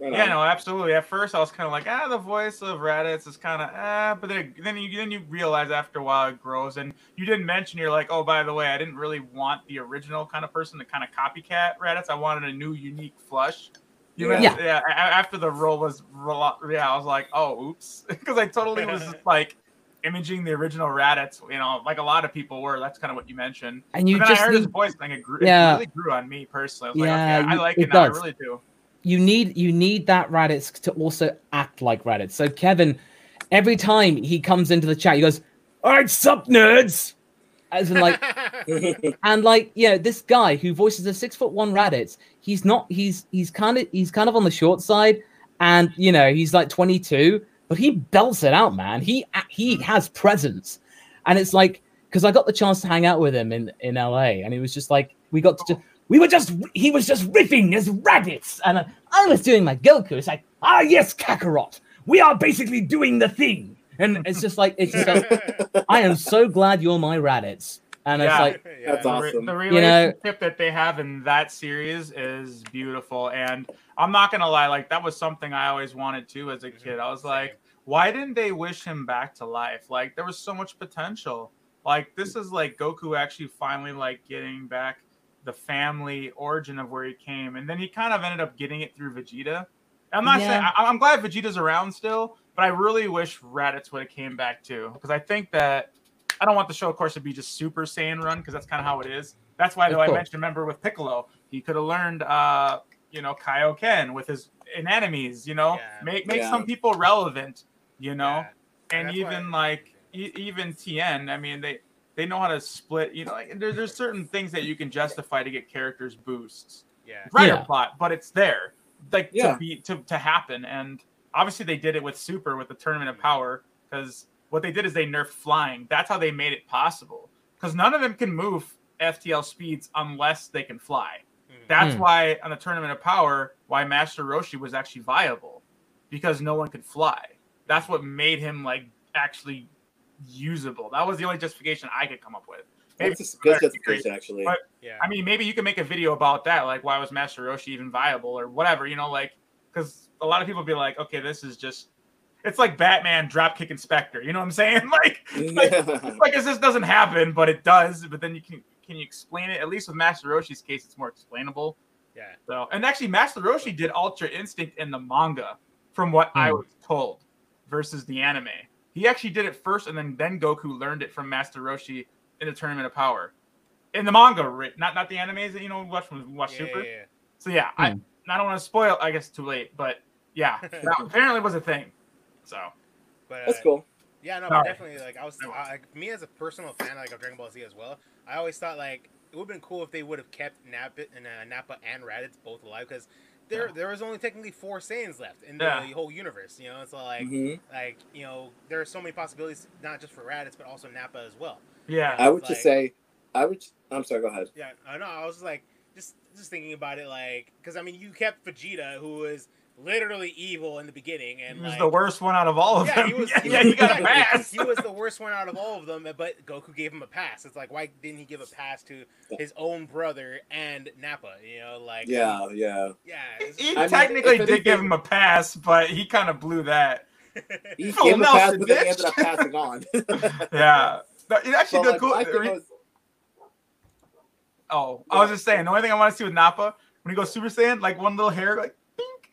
Right yeah, on. no, absolutely. At first, I was kind of like, ah, the voice of Raditz is kind of, ah, but then, then you then you realize after a while it grows, and you didn't mention you're like, oh, by the way, I didn't really want the original kind of person to kind of copycat Raditz. I wanted a new, unique flush. You Yeah. yeah. yeah. a- a- After the role was, yeah, I was like, oh, oops, [laughs] because I totally was just like imaging the original Raditz. You know, like a lot of people were. That's kind of what you mentioned. And you but then just I heard need, his voice thing. It, grew, Yeah. it really grew on me personally. I was Yeah, like, okay, I like it it, now. I really do. You need you need that Raditz to also act like Raditz. So Kevin, every time he comes into the chat, he goes, "All right, sup, nerds," as in like, [laughs] and like, you know, this guy who voices a six foot one Raditz, he's not, he's he's kind of he's kind of on the short side, and you know, he's like twenty two, but he belts it out, man. He he has presence, and it's like because I got the chance to hang out with him in in LA, and he was just like, we got to. Just, we were just he was just riffing as Raditz. And uh, i was doing my goku. It's like ah yes kakarot. We are basically doing the thing. And it's just like it's just like, i am so glad you're my raditz and Yeah. it's like [laughs] That's The re- awesome. The You know- that they have in that series is beautiful, and I'm not gonna lie, like that was something I always wanted to as a kid. I was like, why didn't they wish him back to life? Like there was so much potential. Like this is like Goku actually finally like getting back the family origin of where he came, and then he kind of ended up getting it through Vegeta. I'm not saying Yeah. I, I'm glad Vegeta's around still but I really wish Raditz would have came back too because I think that I don't want the show, of course, to be just Super Saiyan run because that's kind of how it is. That's why, though, I mentioned remember with Piccolo, he could have learned, uh, you know, Kaioken with his enemies. You know, Yeah. make make Yeah. some people relevant. You know, Yeah. and that's even why- like e- even Tien, I mean they they know how to split. You know, like, there, there's certain things that you can justify to get characters boosts Yeah. writer Yeah. plot, but it's there, like Yeah. to be to, to happen. And obviously they did it with Super with the Tournament of Power because what they did is they nerfed flying. That's how they made it possible. Because none of them can move FTL speeds unless they can fly. Mhm. That's Hmm. why on the Tournament of Power, why Master Roshi was actually viable because no one could fly. That's what made him like actually usable. That was the only justification I could come up with. Maybe That's a good justification, actually. But- Yeah. I mean, maybe you can make a video about that, like why was Master Roshi even viable or whatever, you know, like because a lot of people be like, okay, this is just, it's like Batman drop kick Inspector, you know what I'm saying? [laughs] Like, like, it's like this doesn't happen, but it does. But then you can can you explain it? At least with Master Roshi's case, it's more explainable. yeah. So, and actually, Master Roshi did Ultra Instinct in the manga, from what I Hmm. was told, versus the anime. He actually did it first, and then then Goku learned it from Master Roshi in the Tournament of Power, in the manga, right? Not not the animes that you know watch from watch Yeah, Super. yeah, So yeah, I Hmm. I don't want to spoil. I guess too late, but yeah, [laughs] that apparently was a thing. So But, That's uh, cool. Yeah, no, Sorry. but definitely. Like I was, I, like, me as a personal fan like of Dragon Ball Z as well. I always thought like it would have been cool if they would have kept Nappa and uh, Nappa and Raditz both alive because there Yeah. there was only technically four Saiyans left in Yeah. the whole universe. You know, it's so like hmm like you know there are so many possibilities not just for Raditz but also Nappa as well. yeah, I would Like- just say, I would. I'm sorry. Go ahead. Yeah, I know. I was just like just just thinking about it like because I mean you kept Vegeta who was literally evil in the beginning and he was like, the worst one out of all of Yeah, them. he was. [laughs] yeah, he yeah, was- he got a pass. He was the worst one out of all of them, but Goku gave him a pass. It's like, why didn't he give a pass to his own brother and Nappa? You know, like Yeah, yeah. yeah. He I technically if did give him a pass, but he kind of blew that. [laughs] He Oh, gave him a pass, but then he ended up passing on. [laughs] Yeah. But it actually But, the like, cool. my was- oh, I was just saying. The only thing I want to see with Nappa when he goes Super Saiyan, like one little hair, like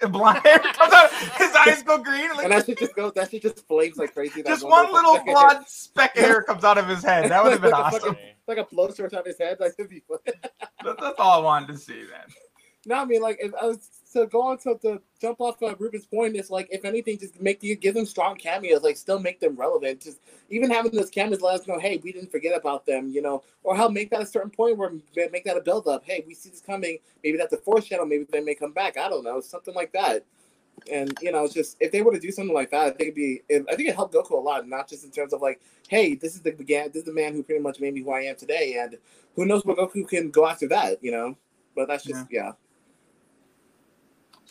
and hair comes out, his eyes go green, and like that shit just goes. That shit just flames like crazy. that just one little blonde speck of hair comes out of his head. That would have been Like a awesome. fucking- like a blowtorch on his head. Like, [laughs] it'd be fun. That- That's all I wanted to see, man. No, I mean, like, if I was to go on to, to jump off of Reuben's point, it's like, if anything, just make you give them strong cameos, like, still make them relevant. Just even having those cameos let us know, hey, we didn't forget about them, you know, or help make that a certain point where make that a build up. Hey, we see this coming. Maybe that's a channel. Maybe they may come back. I don't know, something like that. And you know, it's just if they were to do something like that, I think it'd be. It, I think it helped Goku a lot, not just in terms of like, hey, this is the began, this is the man who pretty much made me who I am today, and who knows what Goku can go after that, you know. But that's just yeah.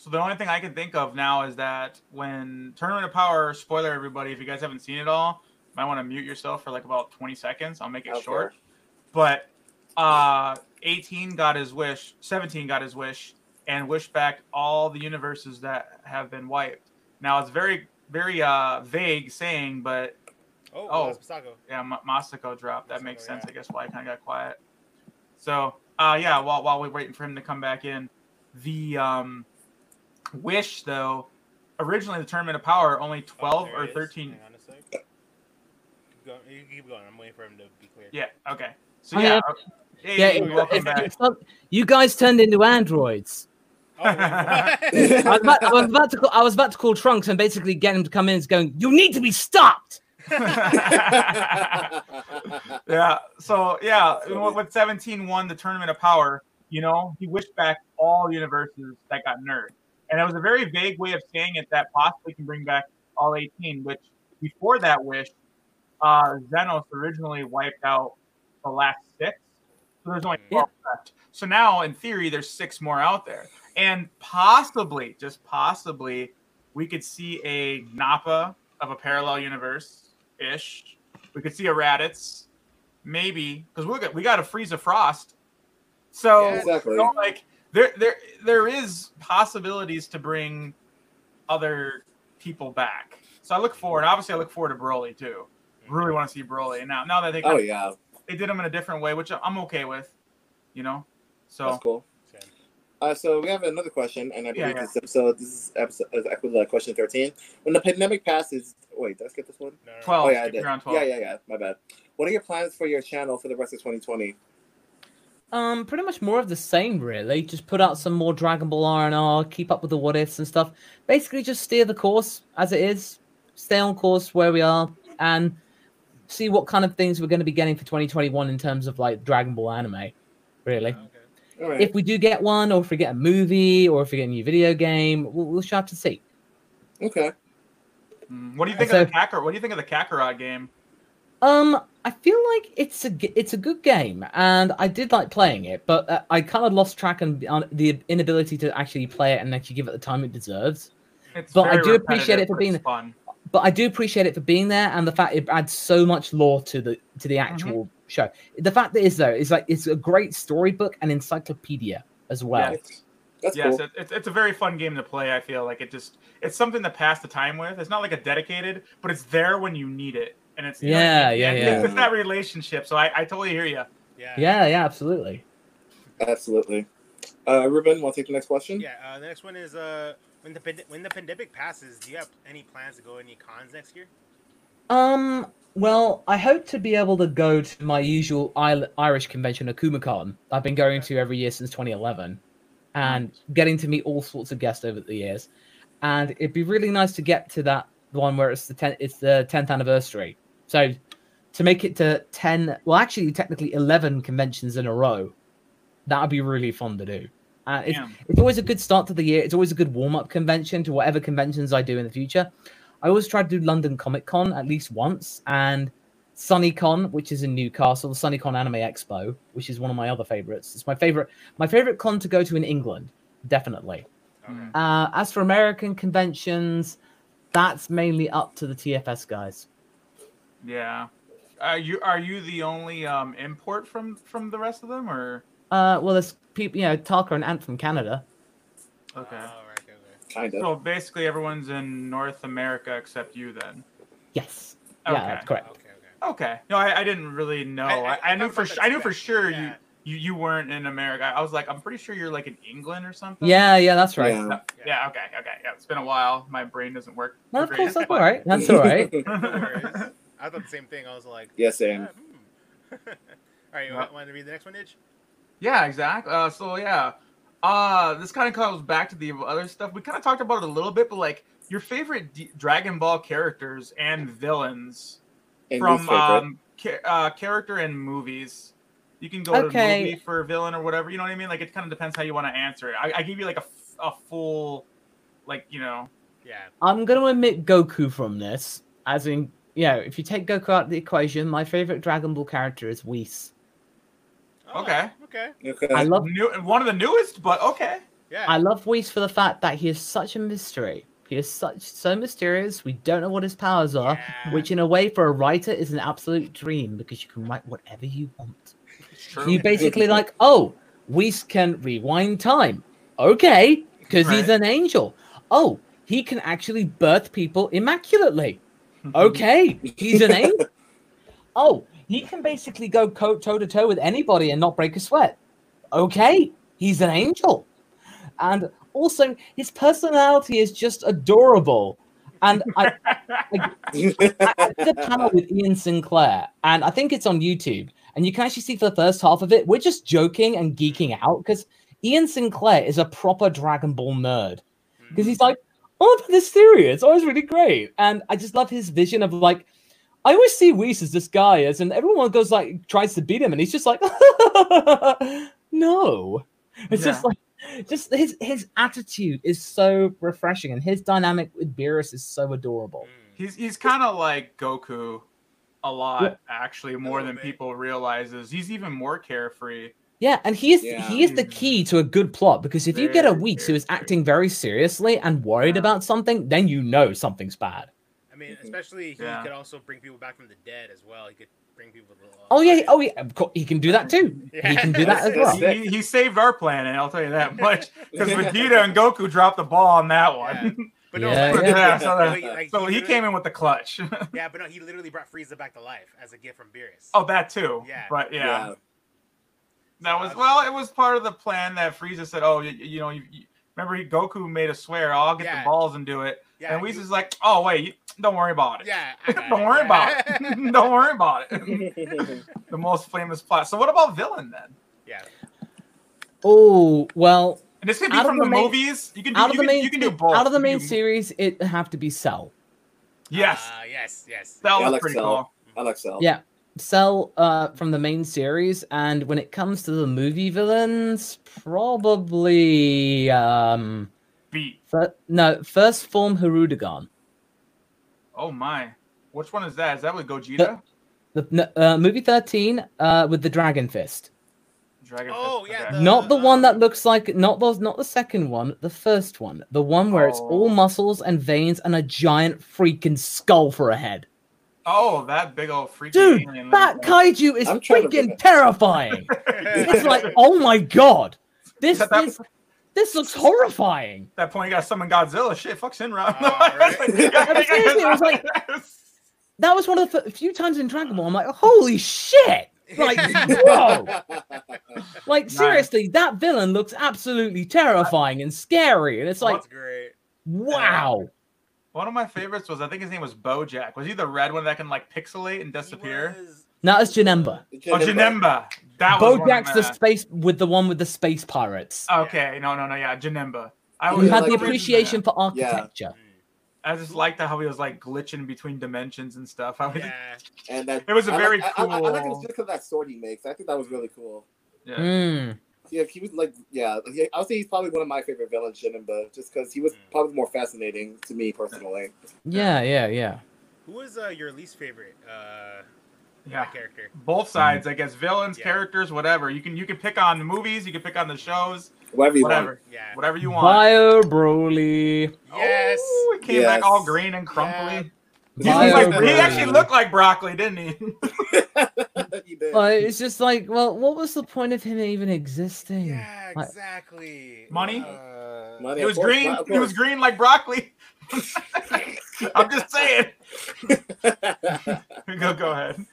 So the only thing I can think of now is that when Tournament of Power, spoiler everybody, if you guys haven't seen it all, you might want to mute yourself for like about 20 seconds. I'll make it Okay. short. But uh 18 got his wish, 17 got his wish, and wished back all the universes that have been wiped. Now it's very, very uh vague saying, but oh, Oh. Masako. yeah, M- Masako dropped. That makes sense. yeah. I guess why I kind of got quiet. So, uh, yeah, while while we're waiting for him to come back in, the um, wish though, originally the tournament of power only Oh, twelve there or thirteen. Hang on a sec. Keep going. You keep going. I'm waiting for him to be clear. Yeah. Okay. So Oh, yeah. yeah. Hey, Yeah, it- welcome it's- back. [laughs] it's not- you guys turned into androids. Oh, wait. I was, about, I was about to call. I was about to call Trunks and basically get him to come in and going. You need to be stopped. [laughs] yeah. So yeah, with with 17 won the tournament of power, you know, he wished back all universes that got nerfed. And it was a very vague way of saying it that possibly can bring back all 18, which before that wish, uh Zeno's originally wiped out the last six. So there's only 12 left. So now in theory there's six more out there. And possibly, just possibly, we could see a Nappa of a parallel universe ish. We could see a Raditz, maybe, because we got we got a Frieza Frost. So Yeah, exactly. you know, like there there there is possibilities to bring other people back. So I look forward. Obviously, I look forward to Broly too. Really want to see Broly. And now now that they Oh yeah, they did him in a different way, which I'm okay with, you know. So that's cool. Uh, so we have another question, and I Yeah, believe yeah. this episode, this is episode, is actually question thirteen. When the pandemic passes, wait, did I skip this one? No, no, no. 12. Oh yeah, I did. 12. Yeah, yeah, yeah. My bad. What are your plans for your channel for the rest of 2020? Um, pretty much more of the same, really. Just put out some more Dragon Ball R and R, keep up with the what ifs and stuff. Basically, just steer the course as it is, stay on course where we are, and see what kind of things we're going to be getting for 2021 in terms of like Dragon Ball anime. Really, Okay. All right. if we do get one, or if we get a movie, or if we get a new video game, we'll, we'll just have to see. okay. Mm, What do you think So- of the Kakarot? What do you think of the Kakarot game? Um, I feel like it's a g- it's a good game, and I did like playing it, but uh, I kind of lost track on, on the inability to actually play it and actually give it the time it deserves. It's But I do appreciate it for being- fun. But I do appreciate it for being there, and the fact it adds so much lore to the to the actual show. The fact that is though is like it's a great storybook and encyclopedia as well. Yes. That's yes, cool. it, it's, it's a very fun game to play. I feel like it just it's something to pass the time with. It's not like a dedicated, but it's there when you need it, and it's you know, Yeah, yeah, yeah. It's that relationship. So I, I totally hear you. Yeah. Yeah, yeah, absolutely. Absolutely. Uh, Reuben, want to take the next question? Yeah. Uh, the next one is uh, when the pand- when the pandemic passes, do you have any plans to go any cons next year? Um, well, I hope to be able to go to my usual Irish convention, AkumaCon. I've been going to every year since 2011, and getting to meet all sorts of guests over the years. And it'd be really nice to get to that one where it's the 10th, it's the 10th anniversary. So to make it to 10, well, actually, technically 11 conventions in a row, that would be really fun to do. Uh, it's, Damn. it's always a good start to the year. It's always a good warm up convention to whatever conventions I do in the future. I always try to do London Comic Con at least once, and SunnyCon, which is in Newcastle, the SunnyCon Anime Expo, which is one of my other favorites. It's my favorite, my favorite con to go to in England, definitely. Okay. Uh, as for American conventions, that's mainly up to the TFS guys. Yeah. Are you are you the only um, import from from the rest of them, or Uh, well, there's people, you know, Taka and Ant from Canada. okay? Oh, right, okay, okay. Kind of. So basically, everyone's in North America except you. Then. Yes, Okay. yeah, that's correct. Okay, okay. Okay. No, I, I didn't really know. I- I, I- I, I knew for that's su- I knew for sure yeah. you, you you weren't in America. I was like, I'm pretty sure you're like in England or something. Yeah, yeah, that's right. Yeah. No, yeah. Okay. Okay. Yeah. It's been a while. My brain doesn't work. No, of great, course, that's but- [laughs] all right. That's all right. [laughs] [laughs] No worries. I thought the same thing. I was like, Yeah, same. yeah, hmm. [laughs] All right, you Yeah. want, want to read the next one, Itch? Yeah, exactly. Uh, so yeah, uh, this kind of comes back to the other stuff. We kind of talked about it a little bit, but like your favorite D- Dragon Ball characters and villains And from um ca- uh, character in movies. You can go Okay. to movie for villain or whatever. You know what I mean? Like it kind of depends how you want to answer it. I, I give you like a, f- a full, like you know. Yeah. I'm going to omit Goku from this, as in, you know, if you take Goku out of the equation, my favorite Dragon Ball character is Whis. Oh, Okay. Okay. okay. I love New, one of the newest, but okay. Yeah. I love Whis for the fact that he is such a mystery. He is such so mysterious. We don't know what his powers are, Yeah. which in a way for a writer is an absolute dream because you can write whatever you want. It's true. You basically like, oh, Whis can rewind time. Okay, because he's an angel. Oh, he can actually birth people immaculately. Okay, he's an angel. Oh, he can basically go toe to toe with anybody and not break a sweat. Okay, he's an angel. And also, his personality is just adorable. And I, I did a panel with Ian Sinclair, and I think it's on YouTube. And you can actually see for the first half of it, we're just joking and geeking out because Ian Sinclair is a proper Dragon Ball nerd. Because he's like, oh, but this theory, it's always really great. And I just love his vision of like, I always see Whis as this guy as, and everyone goes like, tries to beat him, and he's just like, [laughs] no. It's just like, just his his attitude is so refreshing, and his dynamic with Beerus is so adorable. Mm. He's he's kind of like Goku, a lot Yeah. actually, more than bit. people realizes. He's even more carefree. Yeah, and he is Yeah. he is the key to a good plot because if you get a Very, Whis who very is true. acting very seriously and worried Yeah. about something, then you know something's bad. I mean, Mhm. especially he Yeah. could also bring people back from the dead as well. He could bring people to. Oh yeah, oh yeah, he can do that too. [laughs] He can do that as well. He, he saved our planet, I'll tell you that [laughs] much. Because Vegeta and Goku dropped the ball on that one. But no, Yeah, like, yeah. Yeah, so, that- like, so he literally- came in with the clutch. Yeah, but no, he literally brought Frieza back to life as a gift from Beerus. oh, that too. Yeah. But yeah. That was well. It was part of the plan that Frieza said, "Oh, you, you know, you, you, remember he, Goku made a swear, I'll get Yeah. the balls and do it." Yeah, and he- Whis is like, "Oh wait, don't worry about it. Yeah. [laughs] [laughs] [laughs] Don't worry about it. don't worry about it." the most famous plot. So what about villain then? yeah. Oh well, And this could be from the the, main- movies. You can do, out of you the can, main you can do both. out of the main can- series, it have to be Cell. Yes, Uh, yes. Yes. that Yeah, I was like pretty Cell. cool. I like Cell. Yeah, Cell uh, from the main series, and when it comes to the movie villains, probably um, Beat. fir- no first form Hirudegarn. Oh my. Which one is that? Is that with Gogeta? The n- uh, movie thirteen uh, with the Dragon Fist. Dragon Oh, Fist, yeah, the- not the one that looks like not those not the second one the first one the one where it's all Oh. muscles and veins and a giant freaking skull for a head Oh, that big old freaky dude alien that looking kaiju is I'm trying to bring freaking terrifying [laughs] it's like oh my god this At that, this this looks horrifying At that point, you got to summon Godzilla. Shit, fuck Shinra. [laughs] Oh, right. [laughs] but seriously, it was like- that was one of the f- few times in dragon ball i'm like holy shit like whoa like Nice. seriously that villain looks absolutely terrifying and scary and it's like That's great. wow One of my favorites was I think his name was Bojack. Was he the red one that can like pixelate and disappear? He was- Now it's Janemba. Oh, Janemba. That was Bojack's the space with the one with the space pirates. Okay, no, no, no, yeah, Janemba. I You was Yeah, had like- the appreciation for architecture. I just liked how he was like glitching between dimensions and stuff. I was, Yeah. and that It was a I very like, I, I, I like it cool- just because of that sword he makes. I think that was really cool. yeah. Mm. Yeah, he was like, yeah, he, I would say he's probably one of my favorite villains, Janemba, just because he was Mm. probably more fascinating to me personally. Yeah, yeah, yeah. Who was uh, your least favorite uh, yeah. character? Both sides, I guess, villains, Yeah. characters, whatever. You can you can pick on the movies, you can pick on the shows, Whatever you whatever, Yeah. whatever you want. Bio Broly. Yes. Oh, he came Yes. back all green and crumply. He, like- he actually looked like broccoli, didn't he? [laughs] [laughs] want. he did. Well, it's just like, well, what was the point of him even existing? Yeah, Like- exactly. Money? Uh, Money, It was course, green. It was green like broccoli. [laughs] I'm just saying. [laughs] go go ahead.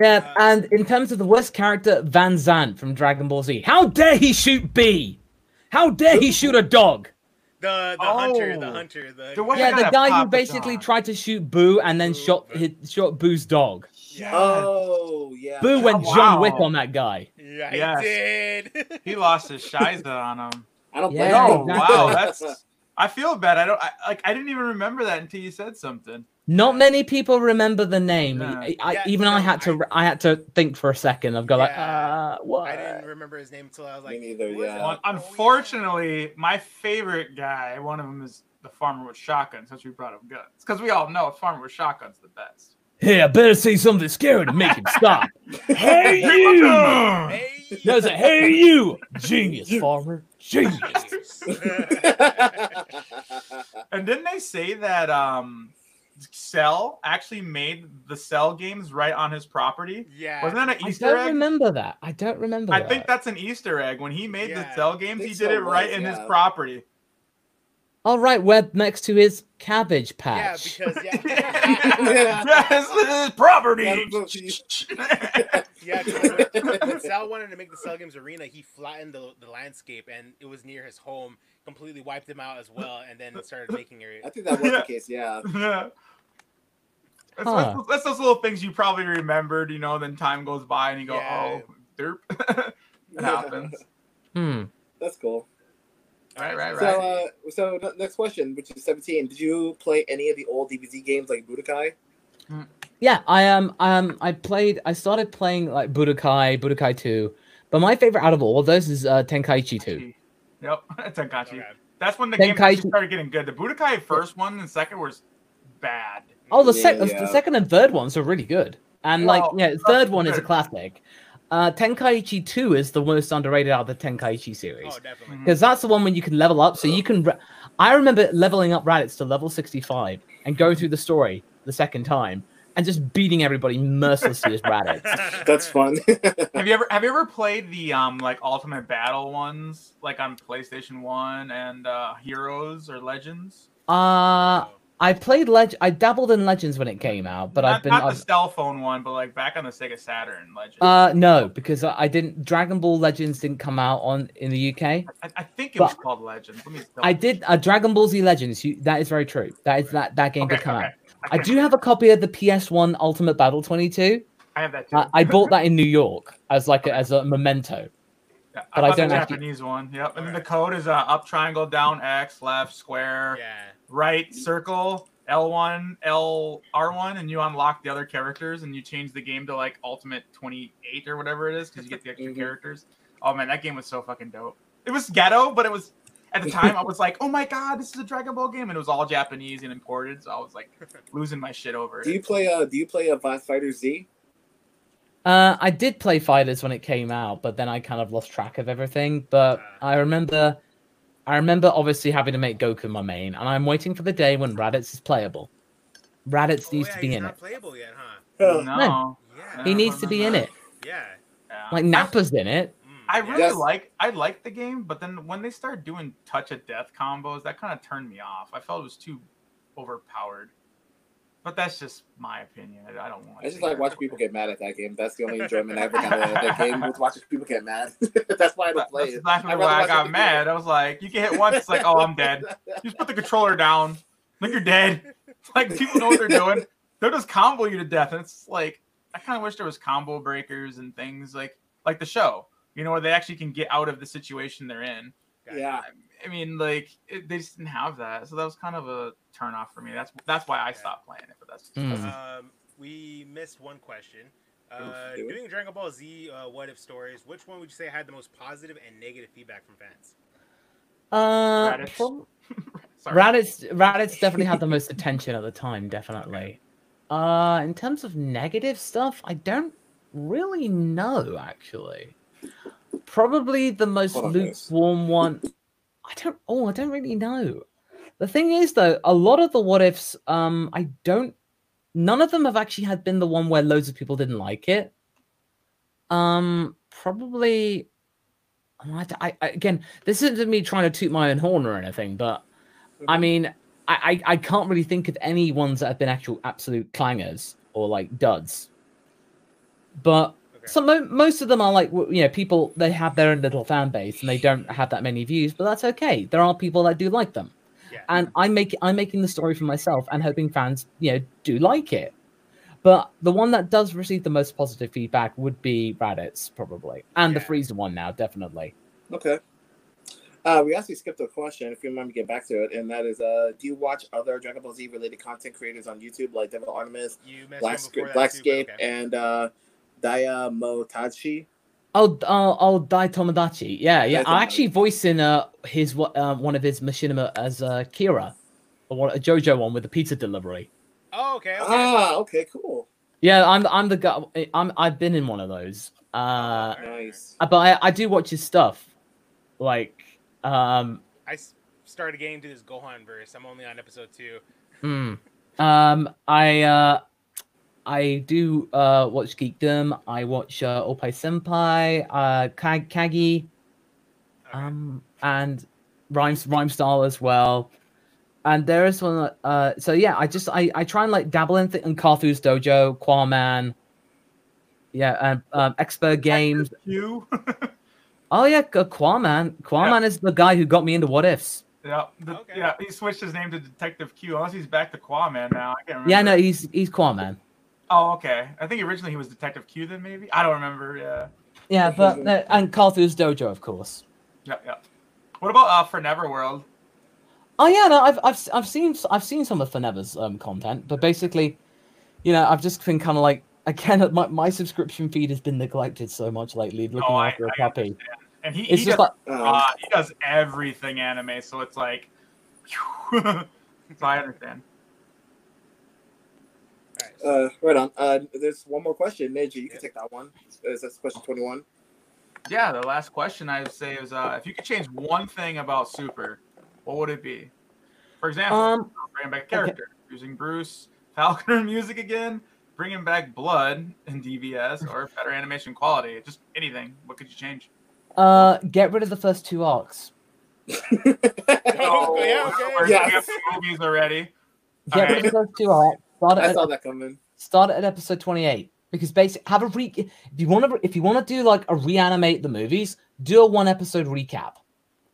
Yeah, Uh, and in terms of the worst character, Van Zant from Dragon Ball Z. How dare he shoot Bee? How dare he shoot a dog? the the hunter, the Oh. hunter, the There Yeah, guy the guy who basically dog. tried to shoot Boo and then Boo, shot but- hit, shot Boo's dog. Yeah, oh, yeah. Boo went wow. John Wick on that guy. yeah, he Yes. did. [laughs] He [laughs] lost his shiza on him. I don't Yeah, blame Oh him. exactly. wow, that's. I feel bad. I don't I, like. I didn't even remember that until you said something. Not many people remember the name. Yeah. I, I- Yeah, even I had to. I- I had to think for a second. I've got like, Yeah. uh, what? I didn't remember his name until I was Me like, neither, yeah. it? Well, unfortunately, my favorite guy, one of them is the farmer with shotguns. Since we brought up guns, because we all know a farmer with shotguns the best. Hey, I better say something scary to make him stop. [laughs] hey you! Hey. There's a hey you, genius farmer, genius. [laughs] And didn't they say that um, Cell actually made the Cell games right on his property? yeah. Wasn't that an Easter egg? I don't egg? remember that. I don't remember. I that. think that's an Easter egg. When he made the Cell games, he did so it right was, in his property. All right, we're next to his cabbage patch. Yeah, because yeah, [laughs] [laughs] yes, this is property. yeah. [laughs] 'cause when, when Cell wanted to make the Cell Games arena, he flattened the, the landscape, and it was near his home. Completely wiped him out as well, and then started making it. I think that was the case, yeah. yeah. That's, Huh. that's, that's those little things you probably remembered, you know. Then time goes by and you go, Yeah. "Oh, derp." it happens. Hmm. That's cool. Right, right, So, right. uh, so next question, which is 17. Did you play any of the old DBZ games like Budokai? Yeah, I um um I played. I started playing like Budokai, Budokai Two, but my favorite out of all of those is uh, Tenkaichi Two. Yep, [laughs] Tenkaichi. Okay. That's when the game Tenkaichi- actually started getting good. The Budokai first one and second was bad. Oh, the, Yeah, sec- yeah. the second and third ones are really good, and like yeah, third one is a classic. Uh, Tenkaichi Two is the most underrated out of the Tenkaichi series. Oh, definitely. Mhm. because that's the one when you can level up. So you can. Re- I remember leveling up Raditz to level sixty-five and going through the story the second time and just beating everybody mercilessly as Raditz. [laughs] That's fun. [laughs] Have you ever have you ever played the um like Ultimate Battle ones like on PlayStation One and uh Heroes or Legends? Uh I played Leg. I dabbled in Legends when it came out, but not, I've been. not I've, the cell phone one, but like back on the Sega Saturn Legend. uh, no, because I I didn't. Dragon Ball Legends didn't come out on in the UK. I, I think it but- was called Legends. Let me. I did. Uh, Dragon Ball Z Legends. You, that is very true. That is that that game Okay, did come okay. out. I can't do have a copy of the PS1 Ultimate Battle 22. I have that too. I, I bought [laughs] that in New York as like a, as a memento. Yeah, but I bought the don't actually- Japanese one. Yep. And then the code is uh, up triangle, down X, left square, Yeah. Right circle, L1, L R1, and you unlock the other characters and you change the game to like Ultimate 28 or whatever it is because you get the extra Mhm. characters. Oh man, that game was so fucking dope. It was ghetto, but it was at the time I was like, oh my god, this is a Dragon Ball game, and it was all Japanese and imported, so I was like [laughs] losing my shit over It. Do you play uh do you play a Advanced Fighter Z? Uh, I did play Fighters when it came out, but then I kind of lost track of everything. But I remember, I remember obviously having to make Goku my main, and I'm waiting for the day when Raditz is playable. Raditz Oh, needs yeah, to be he's in not it. playable yet, huh? Oh, No, Yeah. He needs to be in it. Yeah. yeah. Like Nappa's in it. Mm, I really Yes. like I like the game, but then when they started doing touch of death combos, that kind of turned me off. I felt it was too overpowered. But that's just my opinion. I, don't want. I just like watching people get mad at that game. That's the only [laughs] enjoyment I ever got out of that game was watching people get mad. [laughs] That's why I don't play That's it. exactly why I got mad. I was like, you can hit once, it's like, oh, I'm dead. You just put the controller down, like you're dead. [laughs] Like people know what they're doing. They'll just combo you to death, and it's like I kind of wish there was combo breakers and things like like the show. You know, where they actually can get out of the situation they're in. Yeah. I mean, like it, they just didn't have that, so that was kind of a turn off for me. That's that's why I stopped playing it. But that's Mm. Um, we missed one question. Uh, Oof, doing Dragon Ball Z uh, what if stories, which one would you say had the most positive and negative feedback from fans? Uh, Raditz. prob- [laughs] sorry. Raditz, Raditz definitely had the most attention at the time, definitely. Uh, in terms of negative stuff, I don't really know actually. Probably the most Hold on, guys. lukewarm one. I don't. Oh, I don't really know. The thing is, though, a lot of the what ifs, um, I don't. None of them have actually had been the one where loads of people didn't like it. Um, probably. I, I, I- again, this isn't me trying to toot my own horn or anything, but I Mhm. mean, I, I, I can't really think of any ones that have been actual absolute clangers or like duds. But Okay. some mo- most of them are like you know people they have their own little fan base and they don't have that many views, but that's okay. There are people that do like them, Yeah. and I'm making I'm making the story for myself and hoping fans you know do like it. But the one that does receive the most positive feedback would be Raditz probably, and the Yeah. Frieza one now definitely. Okay. Uh, we actually skipped a question. If you remember, get back to it, and that is, uh, do you watch other Dragon Ball Z related content creators on YouTube like Devil Artemis, you mentioned Black, one before that Blackscape, too, okay. and uh, Daya Motachi? Oh, oh, oh, Dai Tomodachi. Yeah, yeah. Dai I actually voicing uh his what um, one of his machinima as uh Kira, or a JoJo one with the pizza delivery. Oh, okay. okay. Ah, okay, cool, Yeah, I'm I'm the guy. I'm I've been in one of those. Uh, nice. but I, I do watch his stuff. Like, um, I started getting to this Gohan verse. I'm only on episode two. hmm. um, I uh, I do uh watch Geekdom. I watch uh, Oppai Senpai, uh, Kag Kagi. Okay. um and rhyme rhyme style as well and there is one uh so yeah i just i i try and like dabble in, th- in Carthus dojo quaman yeah and um expert games You. [laughs] oh yeah K- quaman quaman is the guy who got me into what ifs yeah. The, Okay. Yeah. He switched his name to Detective Q. Unless he's back to Quaman now. I can't remember. yeah no he's he's quaman Oh, okay. I think originally he was Detective Q. Then maybe I don't remember. Yeah. yeah but uh, and Carthus dojo of course Yeah. Yeah. What about uh for Neverworld? Oh yeah, no, I've I've I've seen I've seen some of Feneva's um content, but basically, you know, I've just been kind of like again, [laughs] my, my subscription feed has been neglected so much lately, looking Oh, I- after a I puppy. understand. And he, It's he just does, like Um, uh, he does everything anime, so it's like. [laughs] so I understand. All right. uh, right on. Uh, there's one more question, Nidge. You can take that one. Is that question twenty-one? Yeah, the last question I would say is uh, if you could change one thing about Super, what would it be? For example, um bringing back character, using Bruce Faulconer [laughs] music again, bringing back blood and DVS, or [laughs] better animation quality. Just anything. What could you change? uh get rid of the first two arcs. [laughs] Oh, yeah, okay. We're Yes. movies already. Get rid of those two arcs. Start I at, saw that coming. start at episode 28 because basically have a re if you want to if you want to do like a reanimate the movies do a one episode recap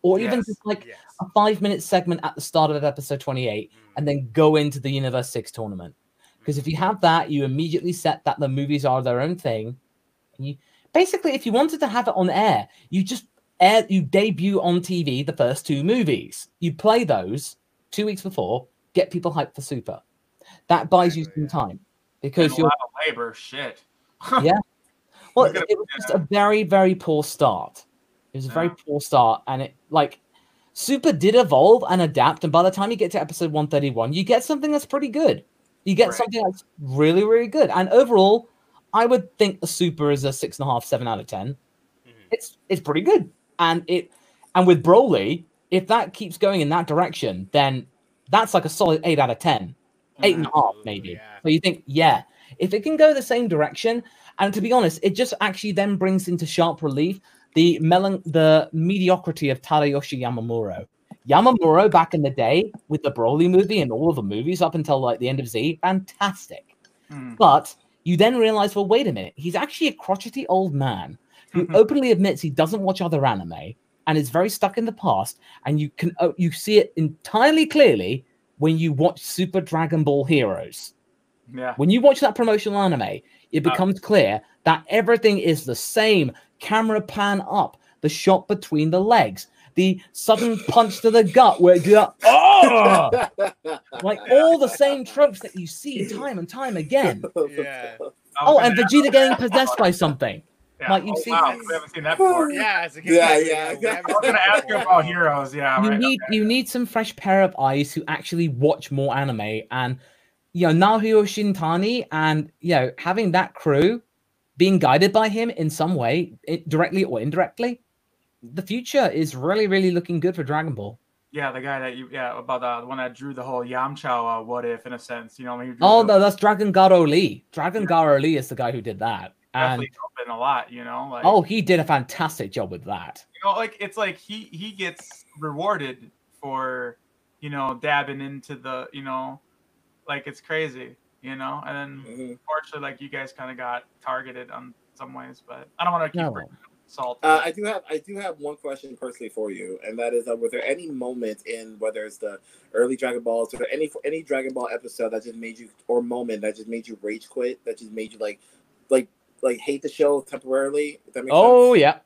or even Yes. just like Yes. a five minute segment at the start of episode 28 and then mm. go into the universe 6 tournament because if you have that you immediately set that the movies are their own thing and you basically if you wanted to have it on air you just air you debut on tv the first two movies you play those two weeks before get people hyped for super that buys you some yeah. time because And you're labor. Shit. [laughs] Yeah. well, at it was just a very, very poor start. It was a very Yeah. poor start, and it like Super did evolve and adapt, and by the time you get to episode one thirty one, you get something that's pretty good. You get Right. something that's really, really good, and overall, I would think the Super is a six and a half, seven out of ten. Mhm. It's it's pretty good, and it and with Broly, if that keeps going in that direction, then that's like a solid eight out of ten eight and a half maybe. yeah. So you think, yeah, if it can go the same direction, and to be honest, it just actually then brings into sharp relief the melon the mediocrity of Tadayoshi Yamamuro. Yamamuro back in the day with the Broly movie and all of the movies up until like the end of Z, fantastic. Mm. But you then realize, well, wait a minute, he's actually a crotchety old man who openly admits he doesn't watch other anime and is very stuck in the past. And you can oh, you see it entirely clearly when you watch Super Dragon Ball Heroes. Yeah. When you watch that promotional anime, it Uh, becomes clear that everything is the same. Camera pan up, the shot between the legs, the sudden [laughs] punch to the gut where you go, oh, like all the same tropes that you see time and time again. Yeah. Oh, and Vegeta getting possessed by something. Yeah. like, you oh, see- Wow, we haven't seen that before. Yeah, it's a good Yeah, yeah, we yeah. I was gonna ask you about heroes. Yeah. you right. need you need some fresh pair of eyes who actually watch more anime and you know Naohiro Shintani and you know having that crew being guided by him in some way it, directly or indirectly the future is really really looking good for Dragon Ball. Yeah, the guy that you yeah about the, the one that drew the whole Yamcha uh, what if in a sense. You know, when he drew Oh the- no, that's Dragon Garow Lee. Dragon Garow Lee is the guy who did that. And definitely helping a lot. You know, like oh, he did a fantastic job with that. you know, like it's like he he gets rewarded for you know dabbing into the you know, like it's crazy. You know, and then Mhm. unfortunately, like you guys kind of got targeted on some ways, but I don't want to keep No. salt. Uh, I do have I do have one question personally for you, and that is: uh, Was there any moment in whether it's the early Dragon Balls or any any Dragon Ball episode that just made you or moment that just made you rage quit? That just made you like like like hate the show temporarily? If that makes Oh sense? yeah.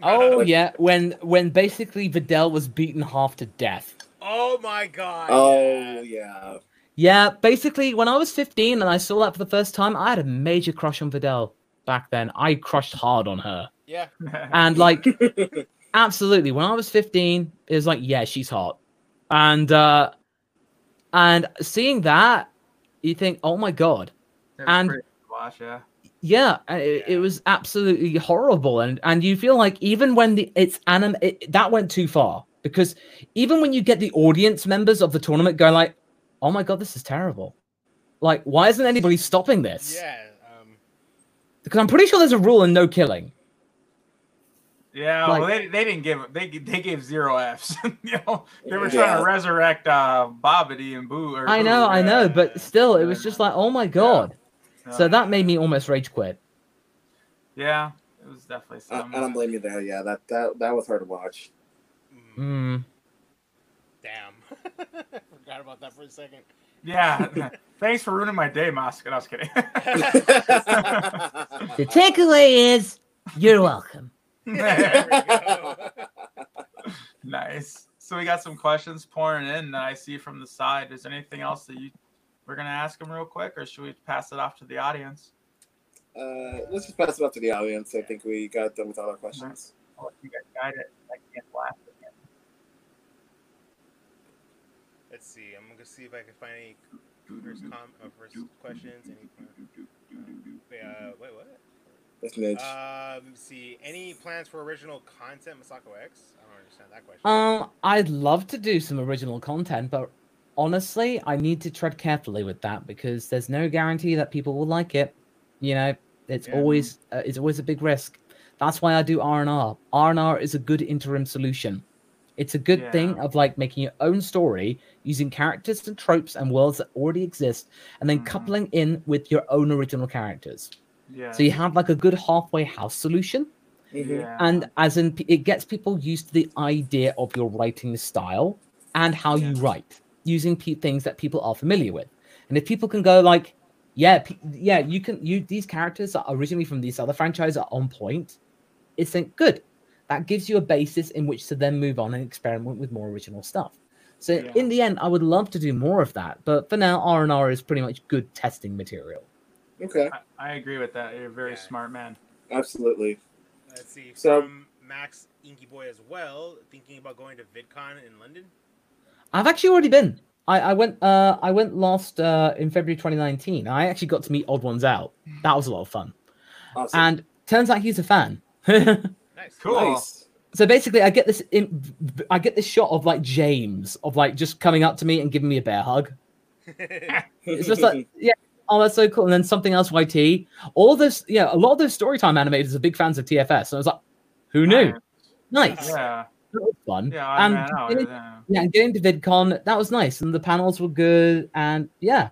[laughs] Oh Like- yeah. When when basically Videl was beaten half to death. Oh my god. Oh yeah. yeah. Yeah, basically, when I was 15 and I saw that for the first time, I had a major crush on Videl back then. I crushed hard on her. Yeah. [laughs] And, like, [laughs] absolutely, when I was 15, it was like, yeah, she's hot. And, uh, and seeing that, you think, oh my God. And- pretty watch, yeah. Yeah, uh, it, it was absolutely horrible, and and you feel like even when the it's anim it, that went too far because even when you get the audience members of the tournament going like, "Oh my god, this is terrible," like why isn't anybody stopping this? Yeah. Um, Because I'm pretty sure there's a rule in no killing. Yeah, Like- well, they, they didn't give they they gave zero Fs. [laughs] you know, they were Yeah. trying to resurrect uh Babidi and Boo. Or I know, Boo, I yeah. know, but still, it was just like, oh my god. So that made me almost rage quit. yeah, it was definitely I, some. I don't blame you there. Yeah, that that that was hard to watch. mm. Damn. [laughs] Forgot about that for a second. Yeah, [laughs] thanks for ruining my day, Mosk. No, I was kidding. [laughs] The takeaway is you're welcome. There we go. nice. So we got some questions pouring in that I see from the side. Is there anything else that you we're gonna ask them real quick, or should we pass it off to the audience? uh, let's just pass it off to the audience. I think we got done with all our questions. I'll let you guys guide it. I can't laugh again. Let's see. I'm gonna see if I can find any first com uh, first questions. Any, uh, uh, wait, what? That's Nidge. Uh, let's see. Any plans for original content, Masako X? I don't understand that question. Um, I'd love to do some original content, but honestly, I need to tread carefully with that because there's no guarantee that people will like it. You know, it's Yeah. always uh, it's always a big risk. That's why I do R and R. R and R is a good interim solution. It's a good thing of like making your own story using characters and tropes and worlds that already exist, and then Mhm. coupling in with your own original characters. Yeah. So you have like a good halfway house solution, Mhm. yeah. and as in it gets people used to the idea of your writing style and how you write using pe- things that people are familiar with. And if people can go like, yeah, pe- yeah, you can you these characters are originally from these other franchises are on point. It's then good. That gives you a basis in which to then move on and experiment with more original stuff. So Yeah. in the end, I would love to do more of that, but for now, R and R is pretty much good testing material. Okay, I, I agree with that. You're a very Yeah. smart man. absolutely. Let's see. So- from Max Inky Boy as well, thinking about going to VidCon in London. I've actually already been. I, I went. Uh, I went last uh, in February 2019. I actually got to meet Odd Ones Out. That was a lot of fun. Awesome. And turns out he's a fan. [laughs] Nice. Cool. Nice. so basically, I get this. im- I get this shot of like James of like just coming up to me and giving me a bear hug. [laughs] It's just like, yeah, oh, that's so cool. And then something else, YT. All this, yeah, a lot of those storytime animators are big fans of TFS. So I was like, who knew? Nice. Yeah. That was fun. Yeah. I and out, getting- yeah. yeah, and getting to VidCon, that was nice, and the panels were good, and yeah,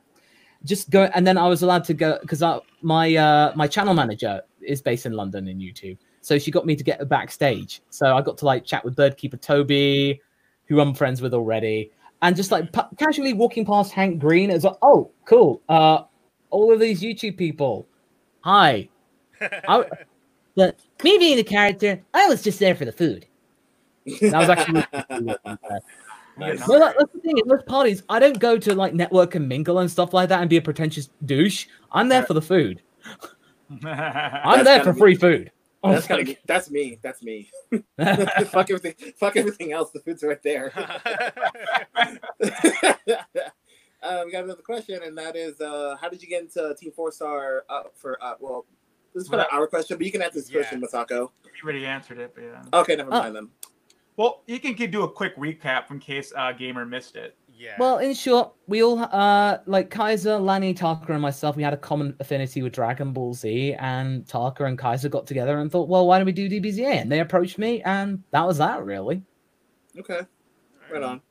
just go. And then I was allowed to go because my uh, my channel manager is based in London in YouTube, so she got me to get a backstage. So I got to like chat with Birdkeeper Toby, who I'm friends with already, and just like casually walking past Hank Green, as like, oh, cool, uh, all of these YouTube people, hi. [laughs] I- But me being the character, I was just there for the food. That was actually. [laughs] Nice. Well, that- that's the thing. At most parties, I don't go to like network and mingle and stuff like that and be a pretentious douche. I'm there for the food. [laughs] I'm there gotta for be- free food. I That's, was gotta like, be, that's me. That's me. [laughs] fuck everything. Fuck everything else. The food's right there. uh, we got another question, and that is, uh, how did you get into Team Four Star? Uh, for uh, well, this is kind of our question, but you can answer this Yeah. question, Masako. You already answered it, but yeah. Okay, never Oh. mind then. Well, you can do a quick recap in case uh, gamer missed it. yeah. well, in short, we all uh like Kaiser, Lanny, Taka, and myself. We had a common affinity with Dragon Ball Z, and Taka and Kaiser got together and thought, well, why don't we do DBZA? And they approached me, and that was that, really. Okay, right on.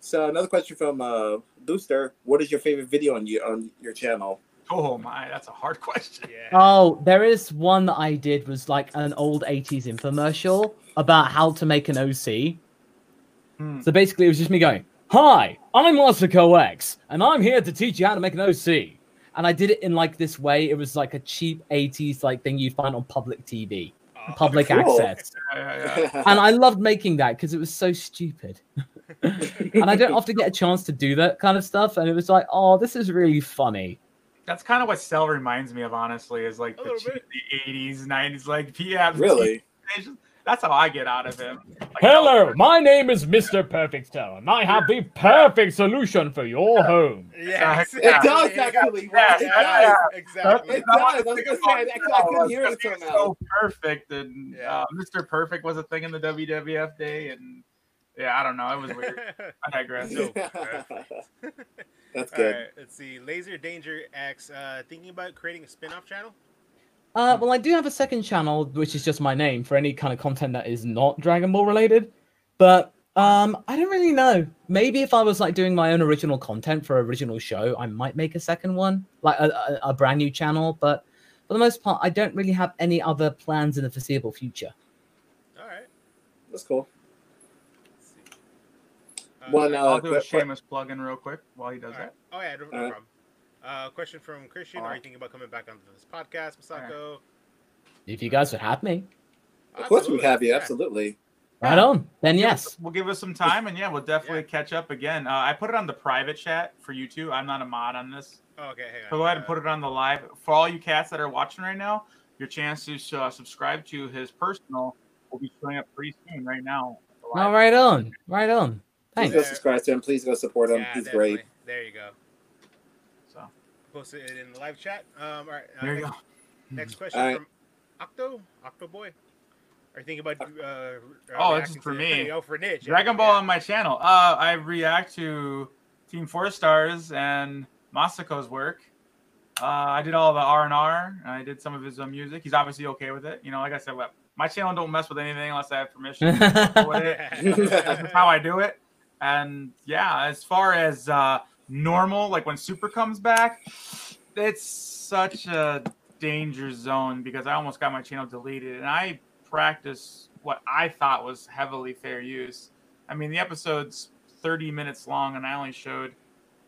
So another question from uh, Booster: What is your favorite video on your on your channel? Oh my, that's a hard question. Yeah. Oh, there is one that I did was like an old 80s infomercial about how to make an OC. Hmm. So basically, it was just me going, Hi, I'm Masako X, and I'm here to teach you how to make an OC. And I did it in like this way. It was like a cheap 80s like thing you'd find on public TV, Oh, public cool. access. Yeah, yeah, yeah. And I loved making that because it was so stupid. [laughs] and I don't often get a chance to do that kind of stuff. And it was like, oh, this is really funny. That's kind of what Cell reminds me of, honestly, is like the, little cheap- bit. the 80s, 90s, like yeah, really? That's how I get out of him. Like, Hello, my name is Mr. Perfect Stone, and I have the perfect solution for your home. Yeah, It It does actually. Yeah, it yeah, does. Exactly. It does. I was gonna say I, I couldn't hear it It's somehow. so perfect, and Yeah. uh, Mr. Perfect was a thing in the WWF day, and yeah, I don't know, it was weird. I digress. [laughs] So perfect. [laughs] That's good. right, let's see. Laser Danger X, uh, thinking about creating a spin-off channel. Uh, well, I do have a second channel, which is just my name for any kind of content that is not Dragon Ball related. But um, I don't really know. Maybe if I was like doing my own original content for original show, I might make a second one, like a, a, a brand new channel. But for the most part, I don't really have any other plans in the foreseeable future. All right. That's cool. Let's see. Uh, One, I'll uh, do a que- que- shameless plug in real quick while he does all right. that. Oh yeah, no, no All right. problem. Uh, question from Christian: All Are you thinking about coming back onto this podcast, Masako? If you guys would have me, Of course, we Absolutely, have you. yeah. Absolutely. right on. Then yes. we'll give us some time, and yeah, we'll definitely Yeah. catch up again. Uh, I put it on the private chat for you two. I'm not a mod on this, Oh, okay, hang on. so go ahead and Uh, put it on the live. For all you cats that are watching right now, your chance to uh, subscribe to his personal will be showing up pretty soon. Right now. The No, right on. Right on. Please go subscribe to him. Please go support him. Yeah, He's definitely. great. There you go. So Post it in the live chat. Um, all right. Uh, there you next, go. Next question All right. from Octo, Octo Boy. Are you thinking about? Uh, uh, Oh, this is for me. Oh, for Nidge. Dragon Ball on my channel. Uh, I react to Team Four Stars and Masako's work. Uh, I did all the R and R. I did some of his uh, music. He's obviously okay with it. You know, like I said, my channel don't mess with anything unless I have permission. with [laughs] it. [laughs] That's how I do it. And yeah, as far as uh, normal, like when Super comes back, it's such a danger zone because I almost got my channel deleted, and I practice what I thought was heavily fair use. I mean, the episode's 30 minutes long, and I only showed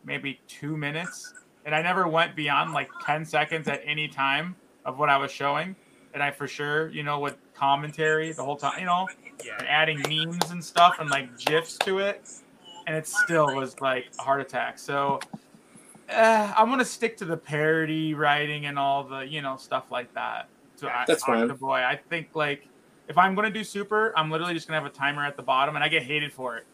maybe two minutes, and I never went beyond like 10 seconds at any time of what I was showing. And I for sure, you know, with commentary the whole time, you know, Yeah. and adding memes and stuff and like gifs to it, and it still was like a heart attack. So uh, I'm gonna stick to the parody writing and all the you know stuff like that. So I, That's fine. The boy, I think like if I'm gonna do super, I'm literally just gonna have a timer at the bottom, and I get hated for it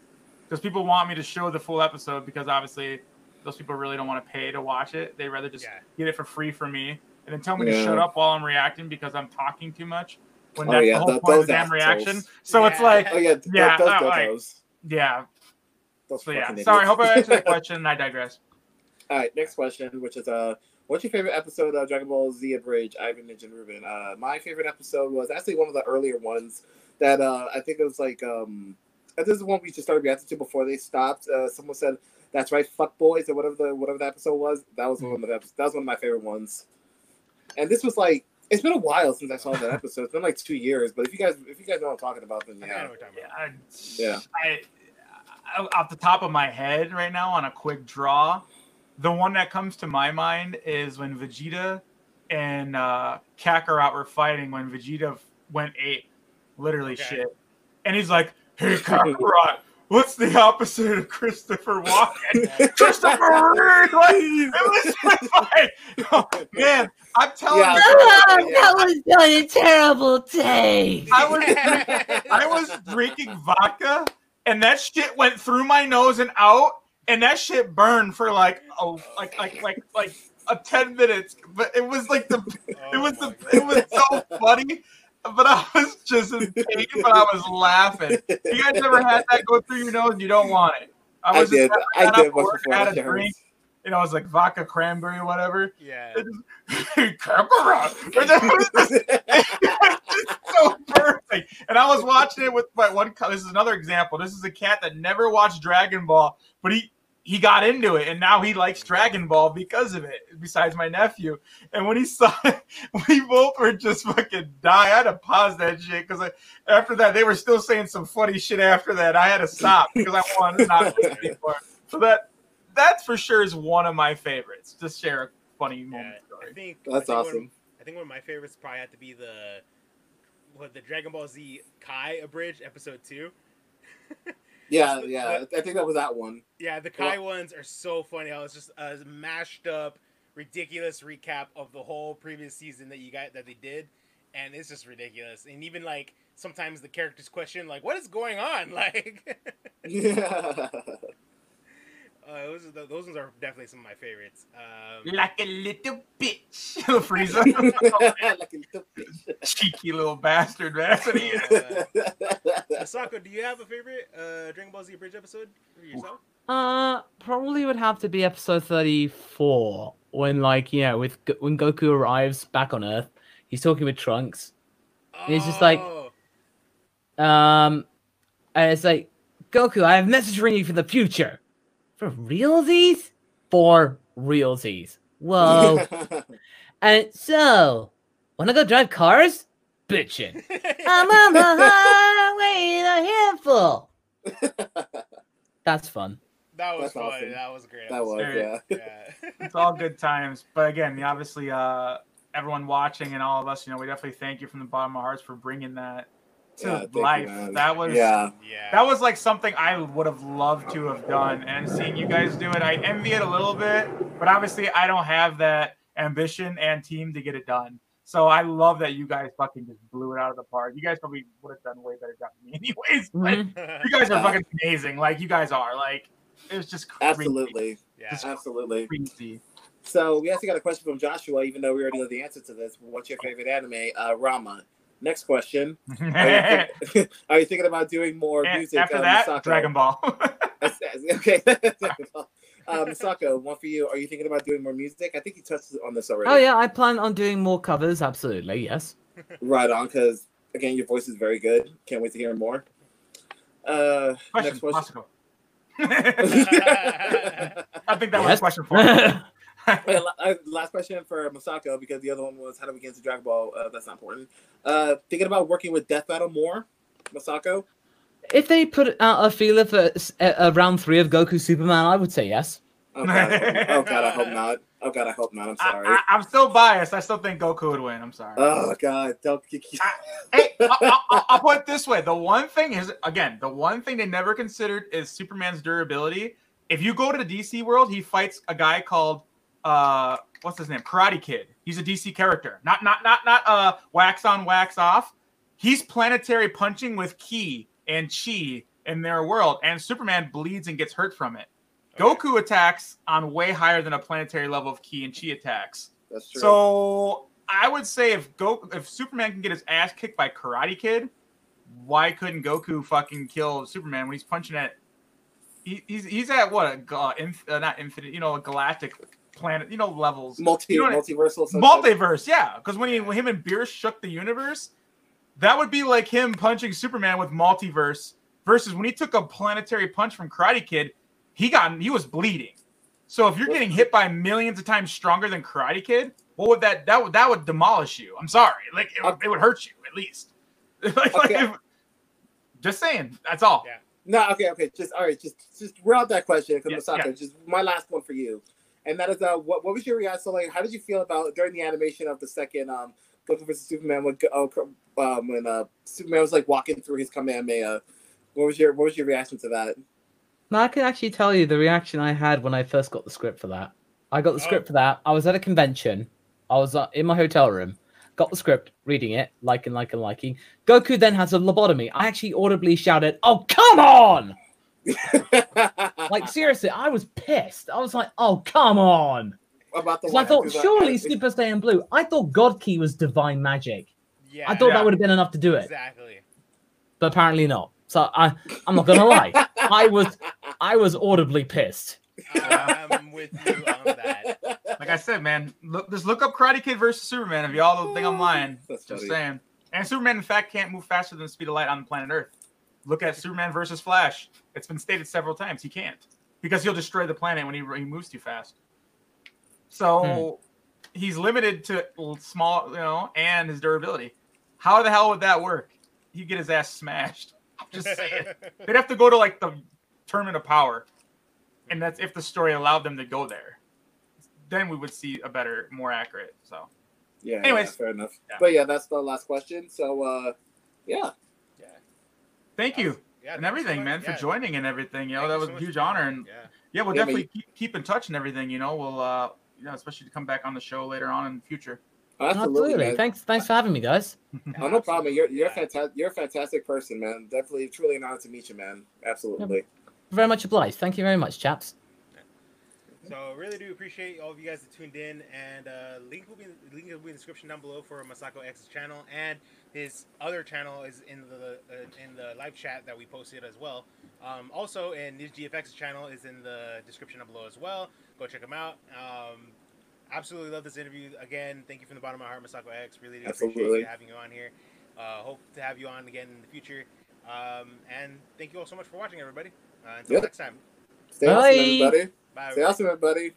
because people want me to show the full episode because obviously those people really don't want to pay to watch it. They rather just Yeah. get it for free from me and then tell me to shut up while I'm reacting because I'm talking too much. When Oh, that's yeah, the whole th- point of the damn reaction. assholes. So it's like, Oh yeah, Yeah, those uh, those like- those. yeah. Those So yeah. fucking Sorry, idiots. hope I answered the [laughs] question. I digress. All right, next question, which is uh, what's your favorite episode of Dragon Ball Z Abridged? Ivan Ninja and Reuben. Uh, my favorite episode was actually one of the earlier ones that uh, I think it was like um, this is the one we just started reacting to before they stopped. Uh, someone said, "That's right, fuck boys," or whatever the whatever the episode was. That was one of the. That was one of my favorite ones. And this was like, it's been a while since I saw that episode. It's been like two years. But if you guys, if you guys know what I'm talking about, then I know yeah. what we're talking Yeah. about. I, Yeah. I, I- off the top of my head right now on a quick draw, the one that comes to my mind is when Vegeta and uh, Kakarot were fighting when Vegeta went ape, literally Okay. shit. And he's like, "Hey Kakarot, what's the opposite of Christopher Walken?" [laughs] Christopher Reeve! Like, [laughs] it was just like, oh, man, I'm telling Yeah. you. Ah, that was done in terrible taste. I was I was drinking vodka and that shit went through my nose and out and that shit burned for like oh like like like like a 10 minutes but it was like the [laughs] it Oh was the God. it was so funny but I was just in pain but I was laughing you guys ever had that go through your nose you don't want it I was did. just I got did up once work, before. had a drink you know was like vodka cranberry or whatever Yeah. Kakarot. [laughs] Or that was just [laughs] so perfect. And I was watching it with my one. This is another example. This is a cat that never watched Dragon Ball, but he he got into it, and now he likes Dragon Ball because of it. Besides my nephew, and when he saw [laughs] it, we both were just fucking die. I had to pause that shit because after that they were still saying some funny shit. After that, I had to stop because I wanted to not anymore. So that that for sure is one of my favorites. Just share a funny moment Yeah, I think That's I think awesome. One, I think one of my favorites probably had to be the what the Dragon Ball Z Kai abridged episode two. [laughs] Yeah, yeah. I think that was that one. Yeah, the Kai ones are so funny. How was just a mashed up, ridiculous recap of the whole previous season that you got that they did, and it's just ridiculous. And even like sometimes the characters question like, "What is going on?" [laughs] Like, Yeah. [laughs] uh, those are the, those ones are definitely some of my favorites. Um, Like a little bitch. [laughs] Frieza. [laughs] like a little bitch. Cheeky little bastard, man. That's what he do you have a favorite uh, Dragon Ball Z abridged episode for yourself? Uh, probably would have to be episode thirty-four when, like, yeah, with when Goku arrives back on Earth, he's talking with Trunks. and he's just like- Oh, Um, and it's like, Goku, I have a message for you for the future. For realsies? For realsies. Whoa. [laughs] and so, wanna go drive cars? Bitchin'. I'm on the [laughs] highway in a handful. [laughs] That's fun. that was That's fun. awesome. That was great. that was episode. yeah. Yeah. It's all good times. But again, obviously, uh, everyone watching and all of us, you know, we definitely thank you from the bottom of our hearts for bringing that to Yeah, life. man. that was yeah. yeah. that was like something I would have loved to have done. And seeing you guys do it, I envy it a little bit. But obviously, I don't have that ambition and team to get it done. So I love that you guys fucking just blew it out of the park. You guys probably would have done way better job than me, [laughs] anyways. But Mhm. you guys are fucking amazing. Like you guys are. Like it was just crazy, Absolutely. yeah. Absolutely. crazy. So we actually got a question from Joshua, even though we already know the answer to this. What's your favorite anime? Uh, Ranma. Next question. [laughs] Are you, think- [laughs] are you thinking about doing more And music? after uh, that, Masako? Dragon Ball. [laughs] Okay. uh, Masako, one for you. Are you thinking about doing more music? I think you touched on this already. Oh yeah, I plan on doing more covers. Absolutely, yes. Right on, because again, your voice is very good. Can't wait to hear more. Uh, Question, next question. Masako. I think that was a question for you. [laughs] Wait, [laughs] uh, last question for Masako because the other one was how do we get into Dragon Ball? Uh, that's not important. Uh, thinking about working with Death Battle more, Masako. if they put out a feeler for a round three of Goku Superman, I would say yes. Oh god, oh god, I hope not. [laughs] Oh god, I hope not. I'm sorry. I, I, I'm still biased. I still think Goku would win. I'm sorry. oh god, don't. hey, I'll, I'll, I'll put it this way: the one thing is, again, the one thing they never considered is Superman's durability. If you go to the DC world, he fights a guy called uh, what's his name? Karate Kid. He's a DC character, not not not not uh wax on wax off. He's planetary punching with ki and chi in their world, and Superman bleeds and gets hurt from it. Goku attacks on way higher than a planetary level of ki and chi attacks. That's true. So I would say if Go if Superman can get his ass kicked by Karate Kid, why couldn't Goku fucking kill Superman when he's punching at? He, he's he's at what a ga- inf, uh, not infinite, you know, a galactic planet, you know, levels. multi you know what I- multiversal. some type- Multiverse, yeah, because when he when him and Beerus shook the universe, that would be like him punching Superman with multiverse versus when he took a planetary punch from Karate Kid, he got he was bleeding. So if you're getting hit by millions of times stronger than Karate Kid, what would that that would that would demolish you? I'm sorry, like it, would- it would hurt you at least. like, [laughs] like, Okay. if- just saying, that's all. Yeah. No, okay, okay. Just all right. Just just route that question because Yes, Masako. yeah. Just my last one for you, and that is uh, what what was your reaction? So, like, how did you feel about during the animation of the second um Goku versus Superman when uh, um when uh Superman was like walking through his Kamehameha? What was your what was your reaction to that? No, I can actually tell you the reaction I had when I first got the script for that. I got the Oh. script for that. I was at a convention. I was uh, in my hotel room, got the script, reading it, liking, liking, liking. Goku then has a lobotomy. I actually audibly shouted, "Oh come on!" Like seriously, I was pissed. I was like, "Oh come on!" about the I thought surely I- Super Saiyan Blue. I thought God Ki was divine magic. Yeah. I thought Yeah. that would have been enough to do it, Exactly. but apparently not. So I, I'm not gonna lie. [laughs] I was, I was audibly pissed. I'm with you on that. Like I said, man, look just look up Karate Kid versus Superman. If y'all don't think I'm lying, That's just funny. saying. And Superman, in fact, can't move faster than the speed of light on the planet Earth. Look at Superman versus Flash. It's been stated several times he can't because he'll destroy the planet when he, he moves too fast. So he's limited to small, you know, and his durability. How the hell would that work? He'd get his ass smashed. [laughs] I'm just saying. [laughs] They'd have to go to like the tournament of power, and that's if the story allowed them to go there. Then we would see a better, more accurate. So Yeah. Anyways. yeah, fair enough. Yeah. But yeah, that's the last question. So uh, yeah. Yeah. thank you Yeah. and thank so everything, much. man, for joining and everything. You know, Thank that you was so a much huge honor, and Yeah. yeah, we'll Yeah, definitely keep, keep in touch and everything. You know, we'll uh, you know, especially to come back on the show later on in the future. Absolutely. man. Thanks, thanks for having me, guys. [laughs] Oh, no problem. You're you're Yeah. fantastic. You're a fantastic person, man. Definitely, truly an honor to meet you, man. Absolutely. Very much obliged. Thank you very much, chaps. So really do appreciate all of you guys that tuned in, and uh, link will be link will be in the description down below for Masako X's channel, and his other channel is in the uh, in the live chat that we posted as well. Um, also, and his DFX's channel is in the description down below as well. Go check him out. Um, absolutely love this interview. Again, thank you from the bottom of my heart, Masako X. Really do appreciate you having you on here. Uh, hope to have you on again in the future. Um, and thank you all so much for watching, everybody. Uh, until Yep. next time. Stay awesome, Bye. everybody. Bye. Stay everybody. awesome, everybody.